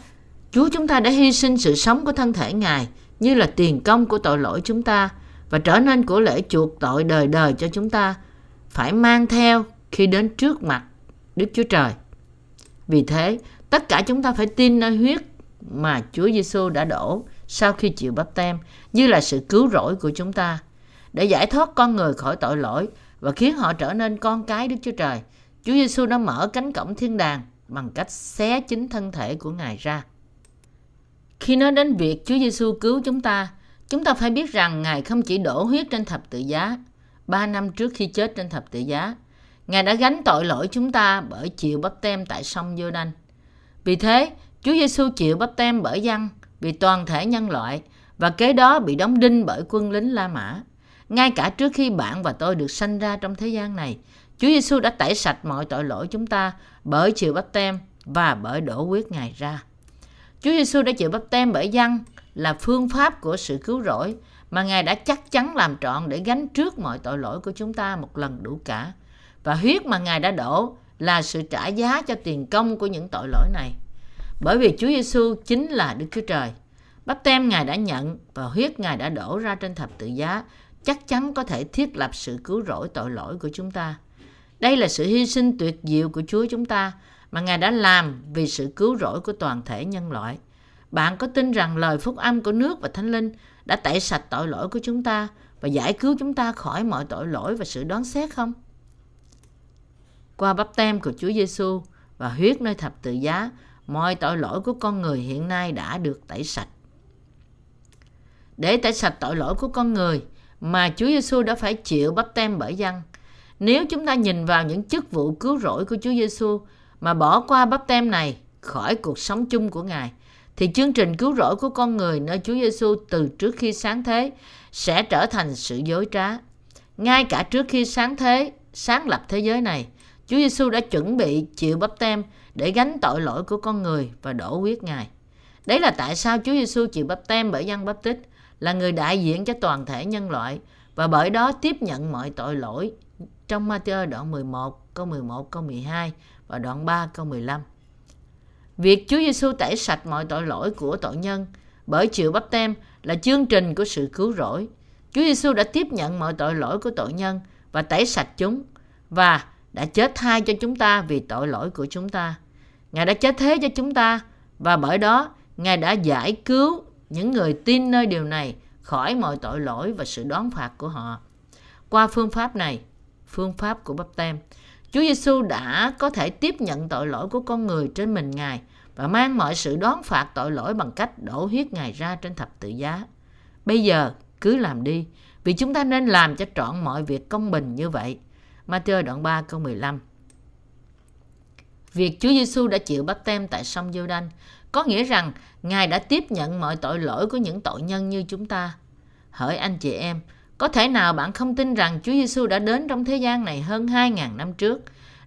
Chúa chúng ta đã hy sinh sự sống của thân thể Ngài như là tiền công của tội lỗi chúng ta và trở nên của lễ chuộc tội đời đời cho chúng ta phải mang theo khi đến trước mặt Đức Chúa Trời. Vì thế, tất cả chúng ta phải tin nơi huyết mà Chúa Giêsu đã đổ sau khi chịu bắp tem như là sự cứu rỗi của chúng ta để giải thoát con người khỏi tội lỗi và khiến họ trở nên con cái Đức Chúa Trời. Chúa Giêsu đã mở cánh cổng thiên đàng bằng cách xé chính thân thể của Ngài ra. Khi nói đến việc Chúa Giêsu cứu chúng ta, chúng ta phải biết rằng Ngài không chỉ đổ huyết trên thập tự giá, ba năm trước khi chết trên thập tự giá, Ngài đã gánh tội lỗi chúng ta bởi chịu bắp tem tại sông giô đanh Vì thế, Chúa Giêsu chịu bắp tem bởi dân vì toàn thể nhân loại và kế đó bị đóng đinh bởi quân lính La Mã. Ngay cả trước khi bạn và tôi được sanh ra trong thế gian này, Chúa Giêsu đã tẩy sạch mọi tội lỗi chúng ta bởi chịu bắp tem và bởi đổ huyết Ngài ra. Chúa Giêsu đã chịu bắp tem bởi dân là phương pháp của sự cứu rỗi mà Ngài đã chắc chắn làm trọn để gánh trước mọi tội lỗi của chúng ta một lần đủ cả. Và huyết mà Ngài đã đổ là sự trả giá cho tiền công của những tội lỗi này. Bởi vì Chúa Giêsu chính là Đức Chúa Trời. Bắp tem Ngài đã nhận và huyết Ngài đã đổ ra trên thập tự giá chắc chắn có thể thiết lập sự cứu rỗi tội lỗi của chúng ta. Đây là sự hy sinh tuyệt diệu của Chúa chúng ta mà Ngài đã làm vì sự cứu rỗi của toàn thể nhân loại. Bạn có tin rằng lời phúc âm của nước và thánh linh đã tẩy sạch tội lỗi của chúng ta và giải cứu chúng ta khỏi mọi tội lỗi và sự đoán xét không? qua bắp tem của Chúa Giêsu và huyết nơi thập tự giá, mọi tội lỗi của con người hiện nay đã được tẩy sạch. Để tẩy sạch tội lỗi của con người mà Chúa Giêsu đã phải chịu bắp tem bởi dân. Nếu chúng ta nhìn vào những chức vụ cứu rỗi của Chúa Giêsu mà bỏ qua bắp tem này khỏi cuộc sống chung của Ngài, thì chương trình cứu rỗi của con người nơi Chúa Giêsu từ trước khi sáng thế sẽ trở thành sự dối trá. Ngay cả trước khi sáng thế, sáng lập thế giới này, Chúa Giêsu đã chuẩn bị chịu bắp tem để gánh tội lỗi của con người và đổ huyết Ngài. Đấy là tại sao Chúa Giêsu chịu bắp tem bởi dân bắp tích là người đại diện cho toàn thể nhân loại và bởi đó tiếp nhận mọi tội lỗi trong Matthew đoạn 11 câu 11 câu 12 và đoạn 3 câu 15. Việc Chúa Giêsu tẩy sạch mọi tội lỗi của tội nhân bởi chịu bắp tem là chương trình của sự cứu rỗi. Chúa Giêsu đã tiếp nhận mọi tội lỗi của tội nhân và tẩy sạch chúng và đã chết thay cho chúng ta vì tội lỗi của chúng ta. Ngài đã chết thế cho chúng ta và bởi đó Ngài đã giải cứu những người tin nơi điều này khỏi mọi tội lỗi và sự đoán phạt của họ. Qua phương pháp này, phương pháp của bắp tem, Chúa Giêsu đã có thể tiếp nhận tội lỗi của con người trên mình Ngài và mang mọi sự đoán phạt tội lỗi bằng cách đổ huyết Ngài ra trên thập tự giá. Bây giờ cứ làm đi, vì chúng ta nên làm cho trọn mọi việc công bình như vậy. Matthew đoạn 3 câu 15 Việc Chúa Giêsu đã chịu bắp tem tại sông giô đanh có nghĩa rằng Ngài đã tiếp nhận mọi tội lỗi của những tội nhân như chúng ta. Hỡi anh chị em, có thể nào bạn không tin rằng Chúa Giêsu đã đến trong thế gian này hơn 2.000 năm trước,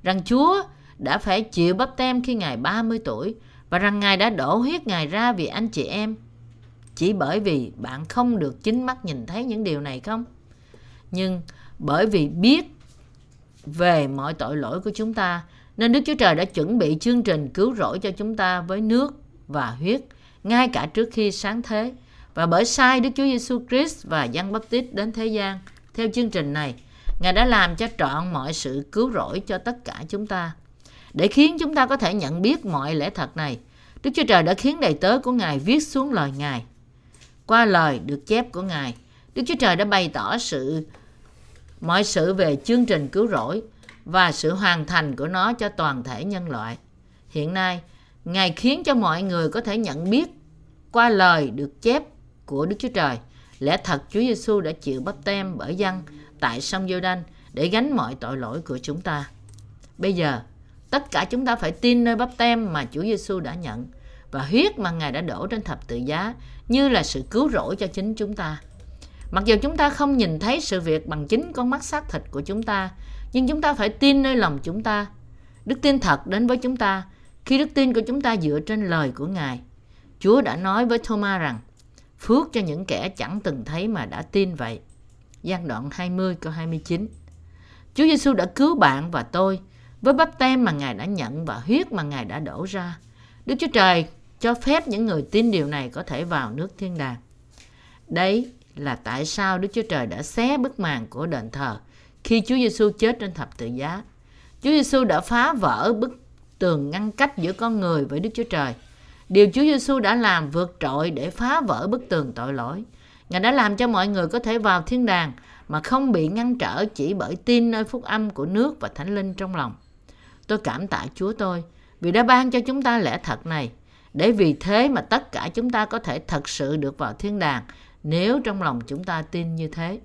rằng Chúa đã phải chịu bắp tem khi Ngài 30 tuổi và rằng Ngài đã đổ huyết Ngài ra vì anh chị em? Chỉ bởi vì bạn không được chính mắt nhìn thấy những điều này không? Nhưng bởi vì biết về mọi tội lỗi của chúng ta nên Đức Chúa Trời đã chuẩn bị chương trình cứu rỗi cho chúng ta với nước và huyết ngay cả trước khi sáng thế. Và bởi sai Đức Chúa Giêsu Christ và Giăng Baptist đến thế gian theo chương trình này Ngài đã làm cho trọn mọi sự cứu rỗi cho tất cả chúng ta. Để khiến chúng ta có thể nhận biết mọi lẽ thật này Đức Chúa Trời đã khiến đầy tớ của Ngài viết xuống lời Ngài. Qua lời được chép của Ngài Đức Chúa Trời đã bày tỏ sự mọi sự về chương trình cứu rỗi và sự hoàn thành của nó cho toàn thể nhân loại. Hiện nay, Ngài khiến cho mọi người có thể nhận biết qua lời được chép của Đức Chúa Trời. Lẽ thật Chúa Giêsu đã chịu bắp tem bởi dân tại sông giô đanh để gánh mọi tội lỗi của chúng ta. Bây giờ, tất cả chúng ta phải tin nơi bắp tem mà Chúa Giêsu đã nhận và huyết mà Ngài đã đổ trên thập tự giá như là sự cứu rỗi cho chính chúng ta. Mặc dù chúng ta không nhìn thấy sự việc bằng chính con mắt xác thịt của chúng ta, nhưng chúng ta phải tin nơi lòng chúng ta. Đức tin thật đến với chúng ta khi đức tin của chúng ta dựa trên lời của Ngài. Chúa đã nói với Thomas rằng, phước cho những kẻ chẳng từng thấy mà đã tin vậy. Giang đoạn 20 câu 29 Chúa Giêsu đã cứu bạn và tôi với bắp tem mà Ngài đã nhận và huyết mà Ngài đã đổ ra. Đức Chúa Trời cho phép những người tin điều này có thể vào nước thiên đàng. Đấy là tại sao Đức Chúa Trời đã xé bức màn của đền thờ khi Chúa Giêsu chết trên thập tự giá. Chúa Giêsu đã phá vỡ bức tường ngăn cách giữa con người với Đức Chúa Trời. Điều Chúa Giêsu đã làm vượt trội để phá vỡ bức tường tội lỗi. Ngài đã làm cho mọi người có thể vào thiên đàng mà không bị ngăn trở chỉ bởi tin nơi phúc âm của nước và thánh linh trong lòng. Tôi cảm tạ Chúa tôi vì đã ban cho chúng ta lẽ thật này, để vì thế mà tất cả chúng ta có thể thật sự được vào thiên đàng nếu trong lòng chúng ta tin như thế.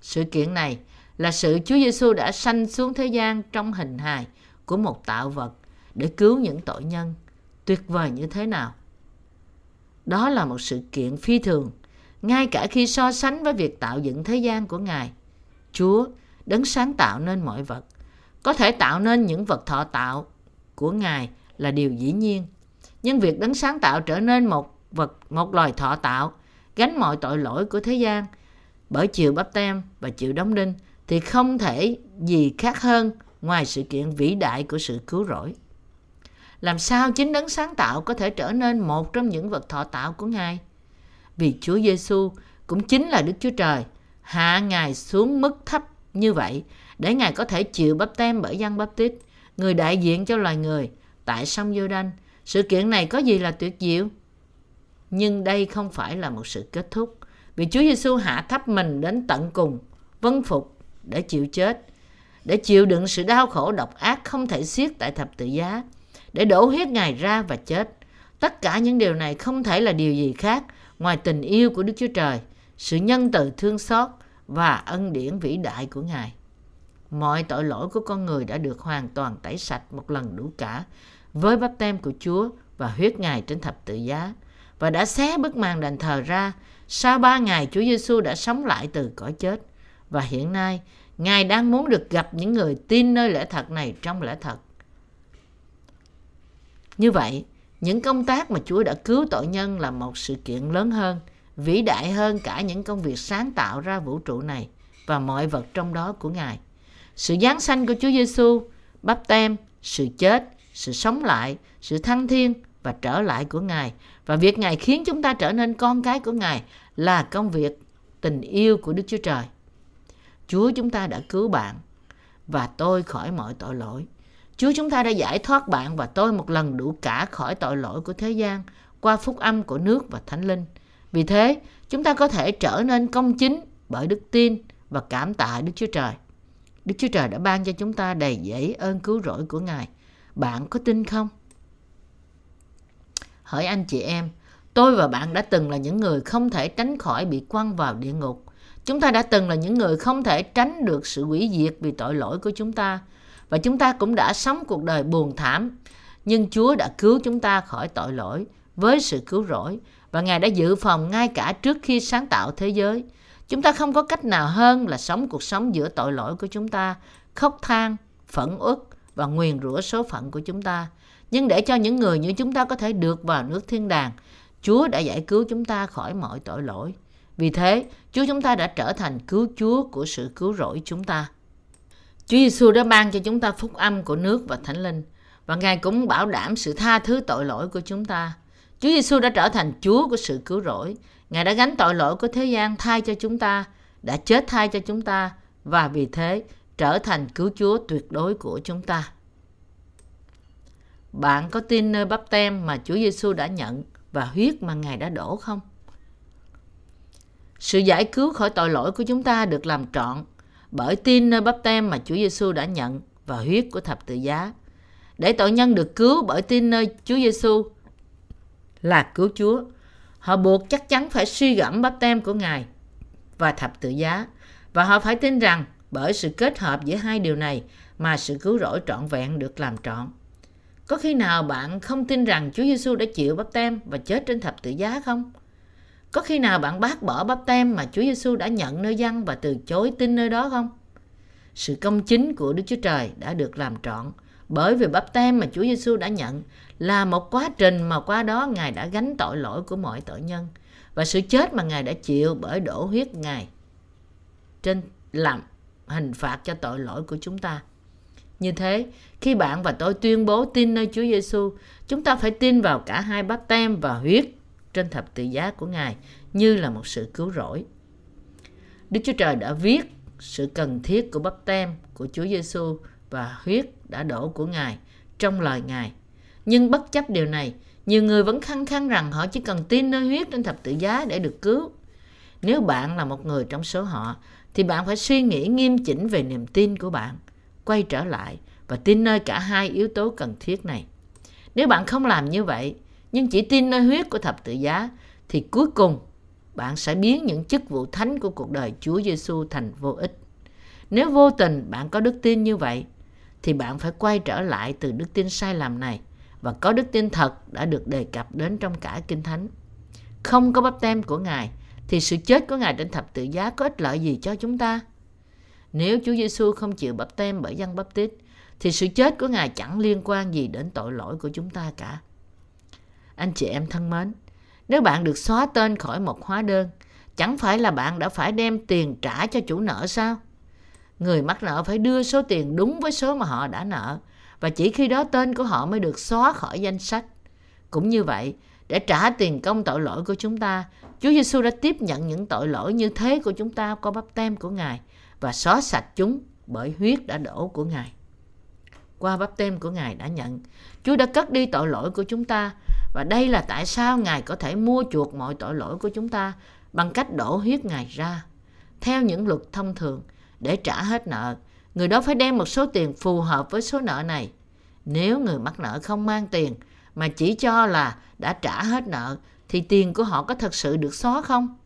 Sự kiện này là sự Chúa Giêsu đã sanh xuống thế gian trong hình hài của một tạo vật để cứu những tội nhân. Tuyệt vời như thế nào? Đó là một sự kiện phi thường, ngay cả khi so sánh với việc tạo dựng thế gian của Ngài. Chúa, đấng sáng tạo nên mọi vật, có thể tạo nên những vật thọ tạo của Ngài là điều dĩ nhiên. Nhưng việc đấng sáng tạo trở nên một vật, một loài thọ tạo, gánh mọi tội lỗi của thế gian, bởi chịu bắp tem và chịu đóng đinh thì không thể gì khác hơn ngoài sự kiện vĩ đại của sự cứu rỗi. Làm sao chính đấng sáng tạo có thể trở nên một trong những vật thọ tạo của Ngài? Vì Chúa Giêsu cũng chính là Đức Chúa Trời, hạ Ngài xuống mức thấp như vậy để Ngài có thể chịu bắp tem bởi dân bắp tít, người đại diện cho loài người tại sông giô đanh sự kiện này có gì là tuyệt diệu? Nhưng đây không phải là một sự kết thúc. Vì Chúa Giêsu hạ thấp mình đến tận cùng vân phục để chịu chết để chịu đựng sự đau khổ độc ác không thể xiết tại thập tự giá để đổ huyết Ngài ra và chết. Tất cả những điều này không thể là điều gì khác ngoài tình yêu của Đức Chúa Trời, sự nhân từ thương xót và ân điển vĩ đại của Ngài. Mọi tội lỗi của con người đã được hoàn toàn tẩy sạch một lần đủ cả với bắp tem của Chúa và huyết Ngài trên thập tự giá và đã xé bức màn đền thờ ra. Sau ba ngày Chúa Giêsu đã sống lại từ cõi chết và hiện nay Ngài đang muốn được gặp những người tin nơi lẽ thật này trong lẽ thật. Như vậy, những công tác mà Chúa đã cứu tội nhân là một sự kiện lớn hơn, vĩ đại hơn cả những công việc sáng tạo ra vũ trụ này và mọi vật trong đó của Ngài. Sự giáng sanh của Chúa Giêsu, bắp tem, sự chết, sự sống lại, sự thăng thiên và trở lại của Ngài và việc Ngài khiến chúng ta trở nên con cái của Ngài là công việc tình yêu của Đức Chúa Trời. Chúa chúng ta đã cứu bạn và tôi khỏi mọi tội lỗi. Chúa chúng ta đã giải thoát bạn và tôi một lần đủ cả khỏi tội lỗi của thế gian qua phúc âm của nước và thánh linh. Vì thế, chúng ta có thể trở nên công chính bởi đức tin và cảm tạ Đức Chúa Trời. Đức Chúa Trời đã ban cho chúng ta đầy dẫy ơn cứu rỗi của Ngài. Bạn có tin không? Hỏi anh chị em, tôi và bạn đã từng là những người không thể tránh khỏi bị quăng vào địa ngục. Chúng ta đã từng là những người không thể tránh được sự hủy diệt vì tội lỗi của chúng ta. Và chúng ta cũng đã sống cuộc đời buồn thảm. Nhưng Chúa đã cứu chúng ta khỏi tội lỗi với sự cứu rỗi và Ngài đã dự phòng ngay cả trước khi sáng tạo thế giới. Chúng ta không có cách nào hơn là sống cuộc sống giữa tội lỗi của chúng ta, khóc than, phẫn uất và nguyền rủa số phận của chúng ta. Nhưng để cho những người như chúng ta có thể được vào nước thiên đàng, Chúa đã giải cứu chúng ta khỏi mọi tội lỗi. Vì thế, Chúa chúng ta đã trở thành cứu Chúa của sự cứu rỗi chúng ta. Chúa Giêsu đã ban cho chúng ta phúc âm của nước và Thánh Linh và Ngài cũng bảo đảm sự tha thứ tội lỗi của chúng ta. Chúa Giêsu đã trở thành Chúa của sự cứu rỗi. Ngài đã gánh tội lỗi của thế gian thay cho chúng ta, đã chết thay cho chúng ta và vì thế trở thành cứu Chúa tuyệt đối của chúng ta. Bạn có tin nơi bắp tem mà Chúa Giêsu đã nhận và huyết mà Ngài đã đổ không? Sự giải cứu khỏi tội lỗi của chúng ta được làm trọn bởi tin nơi bắp tem mà Chúa Giêsu đã nhận và huyết của thập tự giá. Để tội nhân được cứu bởi tin nơi Chúa Giêsu là cứu Chúa, họ buộc chắc chắn phải suy gẫm bắp tem của Ngài và thập tự giá và họ phải tin rằng bởi sự kết hợp giữa hai điều này mà sự cứu rỗi trọn vẹn được làm trọn. Có khi nào bạn không tin rằng Chúa Giêsu đã chịu bắp tem và chết trên thập tự giá không? Có khi nào bạn bác bỏ bắp tem mà Chúa Giêsu đã nhận nơi dân và từ chối tin nơi đó không? Sự công chính của Đức Chúa Trời đã được làm trọn bởi vì bắp tem mà Chúa Giêsu đã nhận là một quá trình mà qua đó Ngài đã gánh tội lỗi của mọi tội nhân và sự chết mà Ngài đã chịu bởi đổ huyết Ngài trên làm hình phạt cho tội lỗi của chúng ta. Như thế, khi bạn và tôi tuyên bố tin nơi Chúa Giêsu, chúng ta phải tin vào cả hai bắp tem và huyết trên thập tự giá của Ngài như là một sự cứu rỗi. Đức Chúa Trời đã viết sự cần thiết của bắp tem của Chúa Giêsu và huyết đã đổ của Ngài trong lời Ngài. Nhưng bất chấp điều này, nhiều người vẫn khăng khăng rằng họ chỉ cần tin nơi huyết trên thập tự giá để được cứu. Nếu bạn là một người trong số họ, thì bạn phải suy nghĩ nghiêm chỉnh về niềm tin của bạn, quay trở lại và tin nơi cả hai yếu tố cần thiết này. Nếu bạn không làm như vậy, nhưng chỉ tin nơi huyết của thập tự giá, thì cuối cùng bạn sẽ biến những chức vụ thánh của cuộc đời Chúa Giêsu thành vô ích. Nếu vô tình bạn có đức tin như vậy, thì bạn phải quay trở lại từ đức tin sai lầm này và có đức tin thật đã được đề cập đến trong cả Kinh Thánh. Không có bắp tem của Ngài, thì sự chết của Ngài trên thập tự giá có ích lợi gì cho chúng ta? Nếu Chúa Giêsu không chịu bắp tem bởi dân bắp tít, thì sự chết của Ngài chẳng liên quan gì đến tội lỗi của chúng ta cả. Anh chị em thân mến, nếu bạn được xóa tên khỏi một hóa đơn, chẳng phải là bạn đã phải đem tiền trả cho chủ nợ sao? Người mắc nợ phải đưa số tiền đúng với số mà họ đã nợ và chỉ khi đó tên của họ mới được xóa khỏi danh sách. Cũng như vậy, để trả tiền công tội lỗi của chúng ta, Chúa Giêsu đã tiếp nhận những tội lỗi như thế của chúng ta qua bắp tem của Ngài và xóa sạch chúng bởi huyết đã đổ của Ngài. Qua bắp tem của Ngài đã nhận, Chúa đã cất đi tội lỗi của chúng ta và đây là tại sao Ngài có thể mua chuộc mọi tội lỗi của chúng ta bằng cách đổ huyết Ngài ra. Theo những luật thông thường, để trả hết nợ, người đó phải đem một số tiền phù hợp với số nợ này. Nếu người mắc nợ không mang tiền mà chỉ cho là đã trả hết nợ thì tiền của họ có thật sự được xóa không?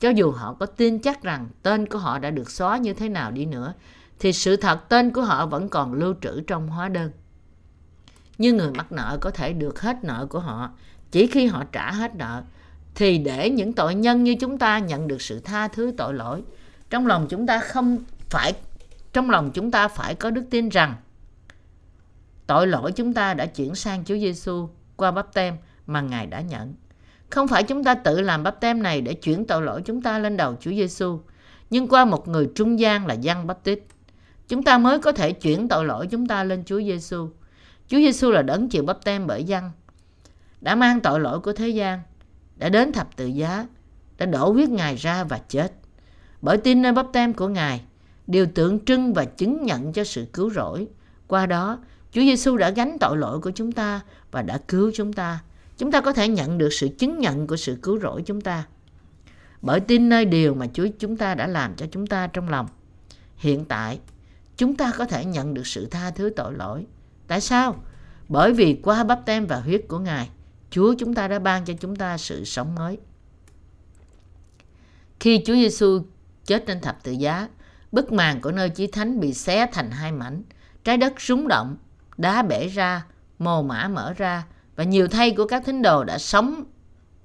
Cho dù họ có tin chắc rằng tên của họ đã được xóa như thế nào đi nữa thì sự thật tên của họ vẫn còn lưu trữ trong hóa đơn. Nhưng người mắc nợ có thể được hết nợ của họ chỉ khi họ trả hết nợ thì để những tội nhân như chúng ta nhận được sự tha thứ tội lỗi trong lòng chúng ta không phải trong lòng chúng ta phải có đức tin rằng tội lỗi chúng ta đã chuyển sang Chúa Giêsu qua bắp tem mà Ngài đã nhận. Không phải chúng ta tự làm bắp tem này để chuyển tội lỗi chúng ta lên đầu Chúa Giêsu, nhưng qua một người trung gian là Giăng baptist Tít, chúng ta mới có thể chuyển tội lỗi chúng ta lên Chúa Giêsu. Chúa Giêsu là đấng chịu bắp tem bởi dân, đã mang tội lỗi của thế gian, đã đến thập tự giá, đã đổ huyết Ngài ra và chết. Bởi tin nơi bắp tem của Ngài, điều tượng trưng và chứng nhận cho sự cứu rỗi. Qua đó, Chúa Giêsu đã gánh tội lỗi của chúng ta và đã cứu chúng ta. Chúng ta có thể nhận được sự chứng nhận của sự cứu rỗi chúng ta. Bởi tin nơi điều mà Chúa chúng ta đã làm cho chúng ta trong lòng. Hiện tại, chúng ta có thể nhận được sự tha thứ tội lỗi. Tại sao? Bởi vì qua bắp tem và huyết của Ngài, Chúa chúng ta đã ban cho chúng ta sự sống mới. Khi Chúa Giêsu chết trên thập tự giá, bức màn của nơi chí thánh bị xé thành hai mảnh, trái đất rúng động, đá bể ra, mồ mã mở ra và nhiều thây của các thính đồ đã sống,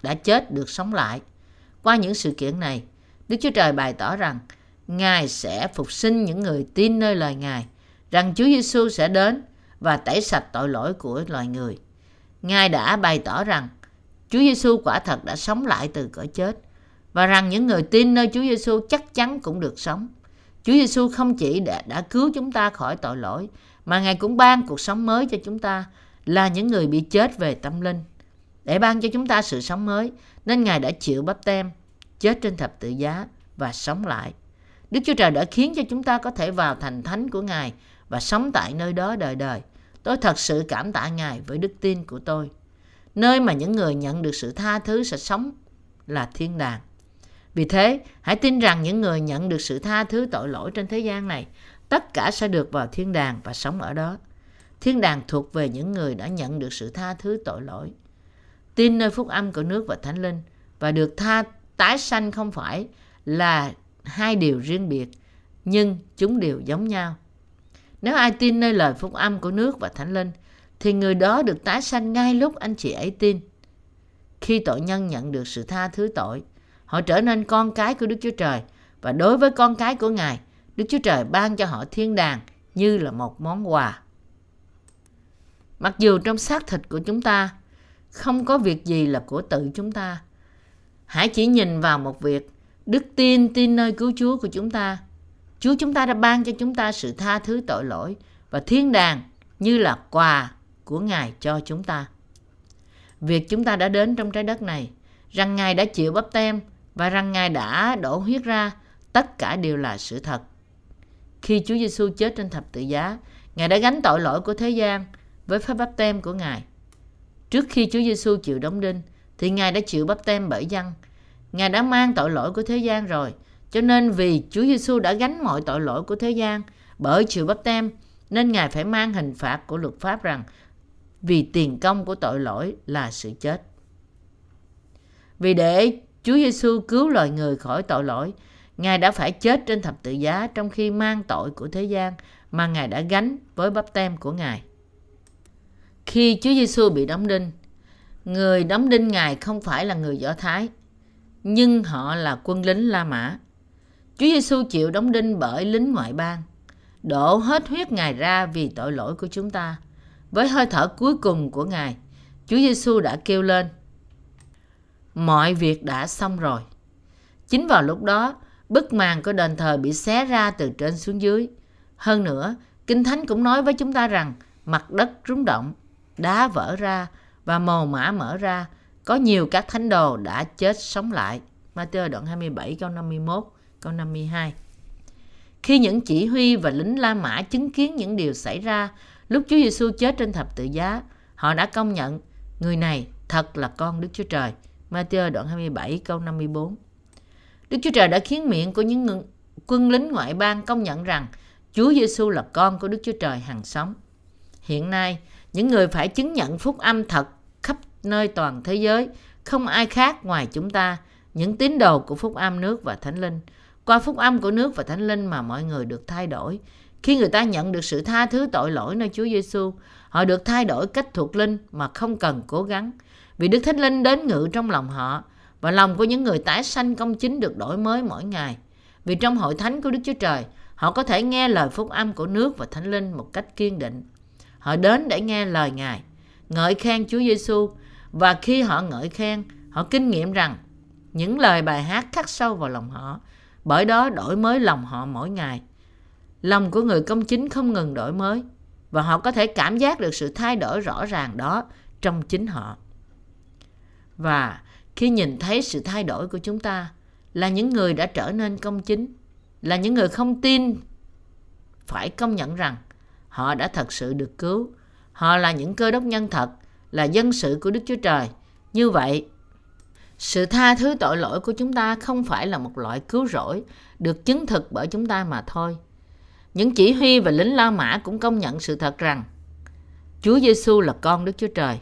đã chết được sống lại. Qua những sự kiện này, Đức Chúa Trời bày tỏ rằng Ngài sẽ phục sinh những người tin nơi lời Ngài, rằng Chúa Giêsu sẽ đến và tẩy sạch tội lỗi của loài người. Ngài đã bày tỏ rằng Chúa Giêsu quả thật đã sống lại từ cõi chết và rằng những người tin nơi Chúa Giêsu chắc chắn cũng được sống. Chúa Giêsu không chỉ đã, đã cứu chúng ta khỏi tội lỗi mà Ngài cũng ban cuộc sống mới cho chúng ta là những người bị chết về tâm linh. Để ban cho chúng ta sự sống mới nên Ngài đã chịu bắp tem, chết trên thập tự giá và sống lại. Đức Chúa Trời đã khiến cho chúng ta có thể vào thành thánh của Ngài và sống tại nơi đó đời đời. Tôi thật sự cảm tạ Ngài với đức tin của tôi. Nơi mà những người nhận được sự tha thứ sẽ sống là thiên đàng. Vì thế, hãy tin rằng những người nhận được sự tha thứ tội lỗi trên thế gian này, tất cả sẽ được vào thiên đàng và sống ở đó. Thiên đàng thuộc về những người đã nhận được sự tha thứ tội lỗi. Tin nơi phúc âm của nước và thánh linh và được tha tái sanh không phải là hai điều riêng biệt, nhưng chúng đều giống nhau. Nếu ai tin nơi lời phúc âm của nước và thánh linh, thì người đó được tái sanh ngay lúc anh chị ấy tin. Khi tội nhân nhận được sự tha thứ tội, họ trở nên con cái của Đức Chúa Trời và đối với con cái của Ngài, Đức Chúa Trời ban cho họ thiên đàng như là một món quà. Mặc dù trong xác thịt của chúng ta không có việc gì là của tự chúng ta, hãy chỉ nhìn vào một việc đức tin tin nơi cứu Chúa của chúng ta. Chúa chúng ta đã ban cho chúng ta sự tha thứ tội lỗi và thiên đàng như là quà của Ngài cho chúng ta. Việc chúng ta đã đến trong trái đất này, rằng Ngài đã chịu bắp tem và rằng Ngài đã đổ huyết ra, tất cả đều là sự thật. Khi Chúa Giêsu chết trên thập tự giá, Ngài đã gánh tội lỗi của thế gian với phép bắp tem của Ngài. Trước khi Chúa Giêsu chịu đóng đinh, thì Ngài đã chịu bắp tem bởi dân. Ngài đã mang tội lỗi của thế gian rồi, cho nên vì Chúa Giêsu đã gánh mọi tội lỗi của thế gian bởi chịu bắp tem, nên Ngài phải mang hình phạt của luật pháp rằng vì tiền công của tội lỗi là sự chết. Vì để Chúa Giêsu cứu loài người khỏi tội lỗi, Ngài đã phải chết trên thập tự giá trong khi mang tội của thế gian mà Ngài đã gánh với bắp tem của Ngài. Khi Chúa Giêsu bị đóng đinh, người đóng đinh Ngài không phải là người Do Thái, nhưng họ là quân lính La Mã. Chúa Giêsu chịu đóng đinh bởi lính ngoại bang, đổ hết huyết Ngài ra vì tội lỗi của chúng ta. Với hơi thở cuối cùng của Ngài, Chúa Giêsu đã kêu lên: Mọi việc đã xong rồi. Chính vào lúc đó, bức màn của đền thờ bị xé ra từ trên xuống dưới. Hơn nữa, Kinh Thánh cũng nói với chúng ta rằng mặt đất rung động, đá vỡ ra và mồ mã mở ra. Có nhiều các thánh đồ đã chết sống lại. Matthew đoạn 27 câu 51, câu 52. Khi những chỉ huy và lính La Mã chứng kiến những điều xảy ra lúc Chúa Giêsu chết trên thập tự giá, họ đã công nhận người này thật là con Đức Chúa Trời. Matthew đoạn 27 câu 54. Đức Chúa Trời đã khiến miệng của những quân lính ngoại bang công nhận rằng Chúa Giêsu là con của Đức Chúa Trời hằng sống. Hiện nay, những người phải chứng nhận phúc âm thật khắp nơi toàn thế giới, không ai khác ngoài chúng ta, những tín đồ của phúc âm nước và thánh linh. Qua phúc âm của nước và thánh linh mà mọi người được thay đổi. Khi người ta nhận được sự tha thứ tội lỗi nơi Chúa Giêsu, họ được thay đổi cách thuộc linh mà không cần cố gắng. Vì Đức Thánh Linh đến ngự trong lòng họ và lòng của những người tái sanh công chính được đổi mới mỗi ngày. Vì trong hội thánh của Đức Chúa Trời, họ có thể nghe lời phúc âm của nước và thánh linh một cách kiên định. Họ đến để nghe lời Ngài, ngợi khen Chúa Giêsu và khi họ ngợi khen, họ kinh nghiệm rằng những lời bài hát khắc sâu vào lòng họ, bởi đó đổi mới lòng họ mỗi ngày. Lòng của người công chính không ngừng đổi mới và họ có thể cảm giác được sự thay đổi rõ ràng đó trong chính họ. Và khi nhìn thấy sự thay đổi của chúng ta là những người đã trở nên công chính, là những người không tin phải công nhận rằng họ đã thật sự được cứu. Họ là những cơ đốc nhân thật, là dân sự của Đức Chúa Trời. Như vậy, sự tha thứ tội lỗi của chúng ta không phải là một loại cứu rỗi được chứng thực bởi chúng ta mà thôi. Những chỉ huy và lính La Mã cũng công nhận sự thật rằng Chúa Giêsu là con Đức Chúa Trời,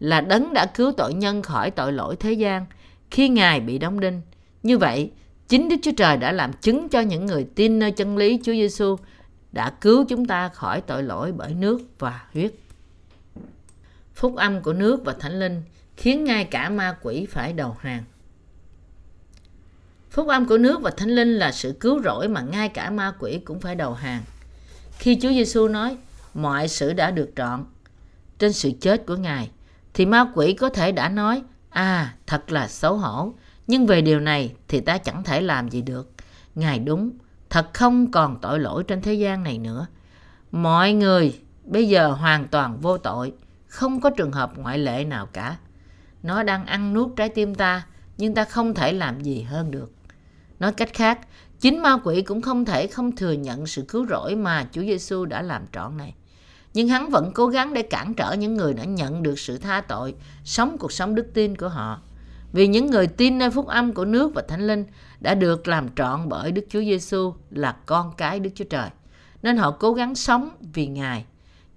là đấng đã cứu tội nhân khỏi tội lỗi thế gian khi Ngài bị đóng đinh. Như vậy, chính Đức Chúa Trời đã làm chứng cho những người tin nơi chân lý Chúa Giêsu đã cứu chúng ta khỏi tội lỗi bởi nước và huyết. Phúc âm của nước và thánh linh khiến ngay cả ma quỷ phải đầu hàng. Phúc âm của nước và thánh linh là sự cứu rỗi mà ngay cả ma quỷ cũng phải đầu hàng. Khi Chúa Giêsu nói mọi sự đã được trọn trên sự chết của Ngài, thì ma quỷ có thể đã nói à thật là xấu hổ, nhưng về điều này thì ta chẳng thể làm gì được. Ngài đúng, thật không còn tội lỗi trên thế gian này nữa. Mọi người bây giờ hoàn toàn vô tội, không có trường hợp ngoại lệ nào cả. Nó đang ăn nuốt trái tim ta, nhưng ta không thể làm gì hơn được. Nói cách khác, chính ma quỷ cũng không thể không thừa nhận sự cứu rỗi mà Chúa Giêsu đã làm trọn này. Nhưng hắn vẫn cố gắng để cản trở những người đã nhận được sự tha tội, sống cuộc sống đức tin của họ. Vì những người tin nơi phúc âm của nước và thánh linh đã được làm trọn bởi Đức Chúa Giêsu là con cái Đức Chúa Trời. Nên họ cố gắng sống vì Ngài.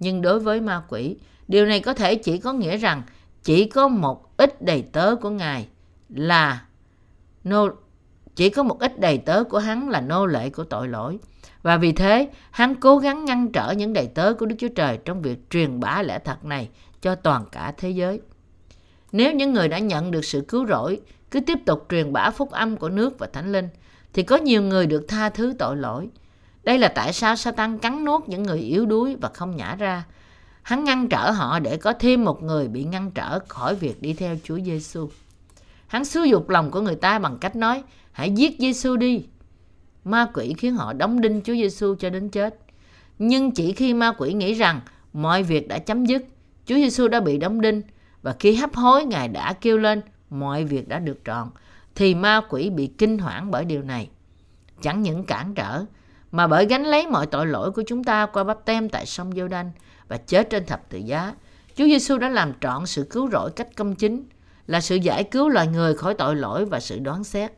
Nhưng đối với ma quỷ, điều này có thể chỉ có nghĩa rằng chỉ có một ít đầy tớ của Ngài là nô chỉ có một ít đầy tớ của hắn là nô lệ của tội lỗi. Và vì thế, hắn cố gắng ngăn trở những đầy tớ của Đức Chúa Trời trong việc truyền bá lẽ thật này cho toàn cả thế giới. Nếu những người đã nhận được sự cứu rỗi cứ tiếp tục truyền bá phúc âm của nước và thánh linh, thì có nhiều người được tha thứ tội lỗi. Đây là tại sao Satan cắn nuốt những người yếu đuối và không nhả ra. Hắn ngăn trở họ để có thêm một người bị ngăn trở khỏi việc đi theo Chúa Giêsu. Hắn xúi dục lòng của người ta bằng cách nói, hãy giết Giêsu đi. Ma quỷ khiến họ đóng đinh Chúa Giêsu cho đến chết. Nhưng chỉ khi ma quỷ nghĩ rằng mọi việc đã chấm dứt, Chúa Giêsu đã bị đóng đinh và khi hấp hối Ngài đã kêu lên mọi việc đã được trọn, thì ma quỷ bị kinh hoảng bởi điều này. Chẳng những cản trở, mà bởi gánh lấy mọi tội lỗi của chúng ta qua bắp tem tại sông giô đanh và chết trên thập tự giá. Chúa Giêsu đã làm trọn sự cứu rỗi cách công chính, là sự giải cứu loài người khỏi tội lỗi và sự đoán xét.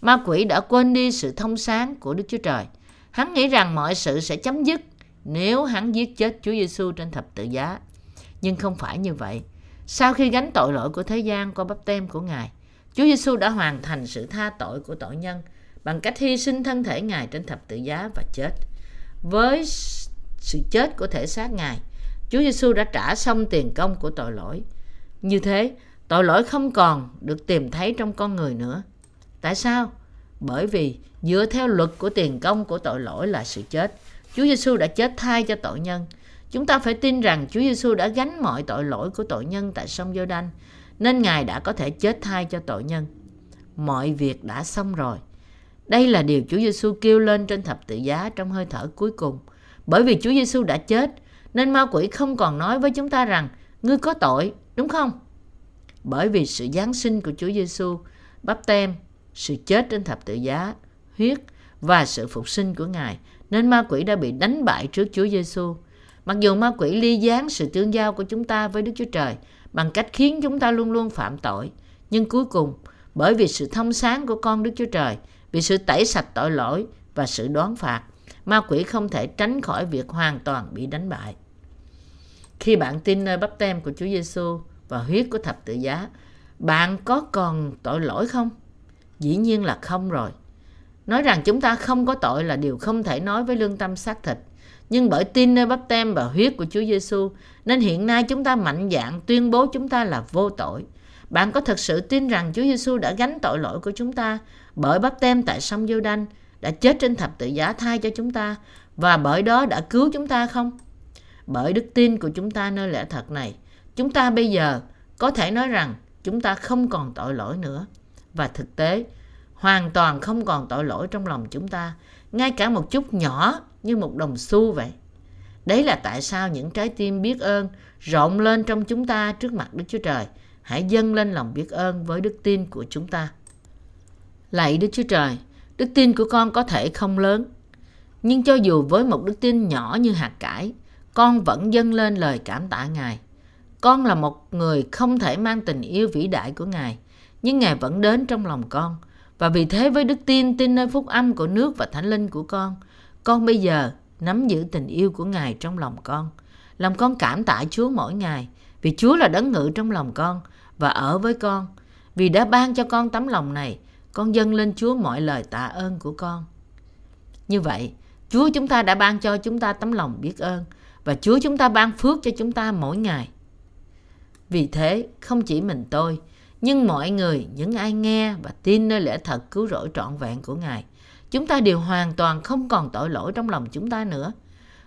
Ma quỷ đã quên đi sự thông sáng của Đức Chúa Trời. Hắn nghĩ rằng mọi sự sẽ chấm dứt nếu hắn giết chết Chúa Giêsu trên thập tự giá. Nhưng không phải như vậy. Sau khi gánh tội lỗi của thế gian qua bắp tem của Ngài, Chúa Giêsu đã hoàn thành sự tha tội của tội nhân bằng cách hy sinh thân thể Ngài trên thập tự giá và chết. Với sự chết của thể xác Ngài, Chúa Giêsu đã trả xong tiền công của tội lỗi. Như thế, tội lỗi không còn được tìm thấy trong con người nữa. Tại sao? Bởi vì dựa theo luật của tiền công của tội lỗi là sự chết. Chúa Giêsu đã chết thay cho tội nhân. Chúng ta phải tin rằng Chúa Giêsu đã gánh mọi tội lỗi của tội nhân tại sông giô đanh nên Ngài đã có thể chết thay cho tội nhân. Mọi việc đã xong rồi. Đây là điều Chúa Giêsu kêu lên trên thập tự giá trong hơi thở cuối cùng. Bởi vì Chúa Giêsu đã chết, nên ma quỷ không còn nói với chúng ta rằng ngươi có tội, đúng không? Bởi vì sự giáng sinh của Chúa Giêsu, bắp tem, sự chết trên thập tự giá, huyết và sự phục sinh của Ngài, nên ma quỷ đã bị đánh bại trước Chúa Giêsu. Mặc dù ma quỷ ly gián sự tương giao của chúng ta với Đức Chúa Trời bằng cách khiến chúng ta luôn luôn phạm tội, nhưng cuối cùng bởi vì sự thông sáng của con Đức Chúa Trời, vì sự tẩy sạch tội lỗi và sự đoán phạt, ma quỷ không thể tránh khỏi việc hoàn toàn bị đánh bại. Khi bạn tin nơi bắp tem của Chúa Giêsu và huyết của thập tự giá, bạn có còn tội lỗi không? Dĩ nhiên là không rồi. Nói rằng chúng ta không có tội là điều không thể nói với lương tâm xác thịt. Nhưng bởi tin nơi bắp tem và huyết của Chúa Giêsu nên hiện nay chúng ta mạnh dạn tuyên bố chúng ta là vô tội. Bạn có thật sự tin rằng Chúa Giêsu đã gánh tội lỗi của chúng ta bởi bắp tem tại sông giô đanh đã chết trên thập tự giá thay cho chúng ta và bởi đó đã cứu chúng ta không? Bởi đức tin của chúng ta nơi lẽ thật này, chúng ta bây giờ có thể nói rằng chúng ta không còn tội lỗi nữa. Và thực tế, hoàn toàn không còn tội lỗi trong lòng chúng ta, ngay cả một chút nhỏ như một đồng xu vậy. Đấy là tại sao những trái tim biết ơn rộng lên trong chúng ta trước mặt Đức Chúa Trời. Hãy dâng lên lòng biết ơn với đức tin của chúng ta. Lạy Đức Chúa Trời, đức tin của con có thể không lớn, nhưng cho dù với một đức tin nhỏ như hạt cải, con vẫn dâng lên lời cảm tạ Ngài. Con là một người không thể mang tình yêu vĩ đại của Ngài, nhưng Ngài vẫn đến trong lòng con. Và vì thế với đức tin tin nơi phúc âm của nước và thánh linh của con, con bây giờ nắm giữ tình yêu của Ngài trong lòng con. làm con cảm tạ Chúa mỗi ngày, vì Chúa là đấng ngự trong lòng con và ở với con. Vì đã ban cho con tấm lòng này, con dâng lên Chúa mọi lời tạ ơn của con. Như vậy, Chúa chúng ta đã ban cho chúng ta tấm lòng biết ơn và Chúa chúng ta ban phước cho chúng ta mỗi ngày. Vì thế, không chỉ mình tôi, nhưng mọi người, những ai nghe và tin nơi lẽ thật cứu rỗi trọn vẹn của Ngài, chúng ta đều hoàn toàn không còn tội lỗi trong lòng chúng ta nữa.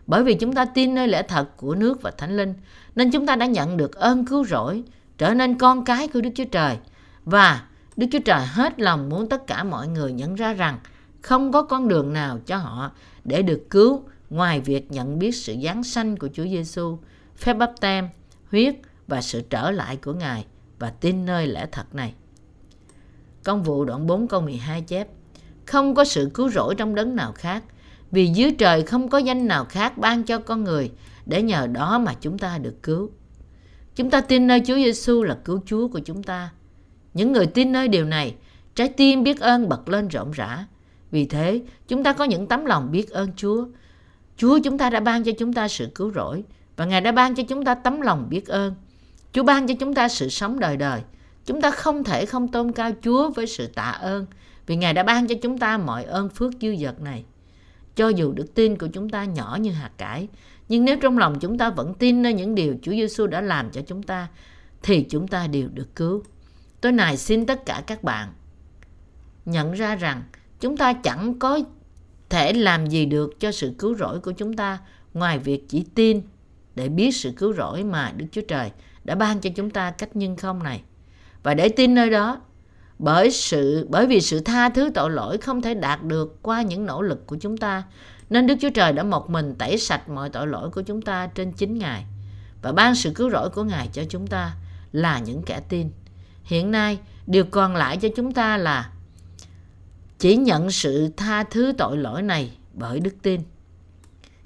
Bởi vì chúng ta tin nơi lẽ thật của nước và Thánh Linh, nên chúng ta đã nhận được ơn cứu rỗi, trở nên con cái của Đức Chúa Trời. Và Đức Chúa Trời hết lòng muốn tất cả mọi người nhận ra rằng không có con đường nào cho họ để được cứu ngoài việc nhận biết sự giáng sanh của Chúa Giêsu, phép bắp tem, huyết và sự trở lại của Ngài và tin nơi lẽ thật này. Công vụ đoạn 4 câu 12 chép Không có sự cứu rỗi trong đấng nào khác vì dưới trời không có danh nào khác ban cho con người để nhờ đó mà chúng ta được cứu. Chúng ta tin nơi Chúa Giêsu là cứu Chúa của chúng ta. Những người tin nơi điều này, trái tim biết ơn bật lên rộng rã. Vì thế, chúng ta có những tấm lòng biết ơn Chúa. Chúa chúng ta đã ban cho chúng ta sự cứu rỗi và Ngài đã ban cho chúng ta tấm lòng biết ơn. Chúa ban cho chúng ta sự sống đời đời. Chúng ta không thể không tôn cao Chúa với sự tạ ơn vì Ngài đã ban cho chúng ta mọi ơn phước dư dật này. Cho dù đức tin của chúng ta nhỏ như hạt cải, nhưng nếu trong lòng chúng ta vẫn tin nơi những điều Chúa Giêsu đã làm cho chúng ta, thì chúng ta đều được cứu. Tôi này xin tất cả các bạn nhận ra rằng chúng ta chẳng có thể làm gì được cho sự cứu rỗi của chúng ta ngoài việc chỉ tin để biết sự cứu rỗi mà Đức Chúa Trời đã ban cho chúng ta cách nhân không này. Và để tin nơi đó, bởi sự bởi vì sự tha thứ tội lỗi không thể đạt được qua những nỗ lực của chúng ta, nên Đức Chúa Trời đã một mình tẩy sạch mọi tội lỗi của chúng ta trên chính Ngài và ban sự cứu rỗi của Ngài cho chúng ta là những kẻ tin. Hiện nay, điều còn lại cho chúng ta là chỉ nhận sự tha thứ tội lỗi này bởi đức tin.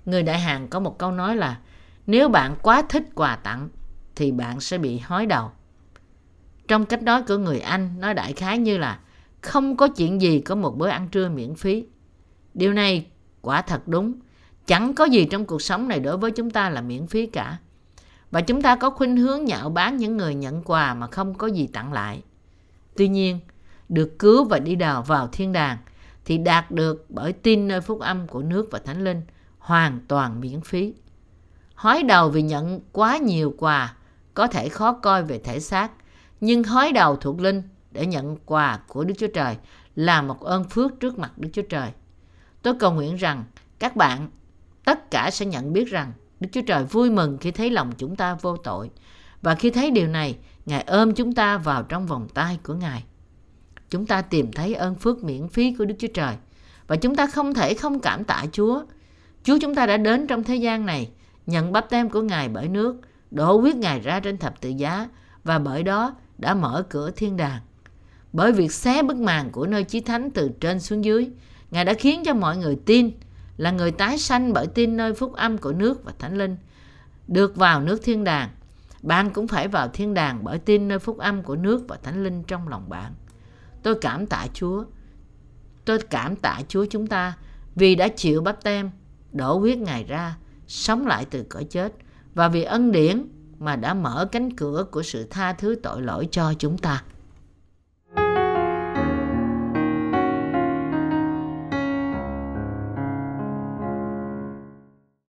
Người Đại Hàn có một câu nói là nếu bạn quá thích quà tặng thì bạn sẽ bị hói đầu. Trong cách nói của người Anh nói đại khái như là không có chuyện gì có một bữa ăn trưa miễn phí. Điều này quả thật đúng. Chẳng có gì trong cuộc sống này đối với chúng ta là miễn phí cả. Và chúng ta có khuynh hướng nhạo báng những người nhận quà mà không có gì tặng lại. Tuy nhiên, được cứu và đi đào vào thiên đàng thì đạt được bởi tin nơi phúc âm của nước và thánh linh hoàn toàn miễn phí. Hói đầu vì nhận quá nhiều quà có thể khó coi về thể xác, nhưng hói đầu thuộc linh để nhận quà của Đức Chúa Trời là một ơn phước trước mặt Đức Chúa Trời. Tôi cầu nguyện rằng các bạn tất cả sẽ nhận biết rằng Đức Chúa Trời vui mừng khi thấy lòng chúng ta vô tội và khi thấy điều này, Ngài ôm chúng ta vào trong vòng tay của Ngài. Chúng ta tìm thấy ơn phước miễn phí của Đức Chúa Trời và chúng ta không thể không cảm tạ Chúa. Chúa chúng ta đã đến trong thế gian này, nhận bắp tem của Ngài bởi nước, đổ huyết Ngài ra trên thập tự giá và bởi đó đã mở cửa thiên đàng. Bởi việc xé bức màn của nơi chí thánh từ trên xuống dưới, Ngài đã khiến cho mọi người tin là người tái sanh bởi tin nơi phúc âm của nước và thánh linh, được vào nước thiên đàng. Bạn cũng phải vào thiên đàng bởi tin nơi phúc âm của nước và thánh linh trong lòng bạn. Tôi cảm tạ Chúa. Tôi cảm tạ Chúa chúng ta vì đã chịu bắp tem đổ huyết Ngài ra, sống lại từ cõi chết và vì ân điển mà đã mở cánh cửa của sự tha thứ tội lỗi cho chúng ta.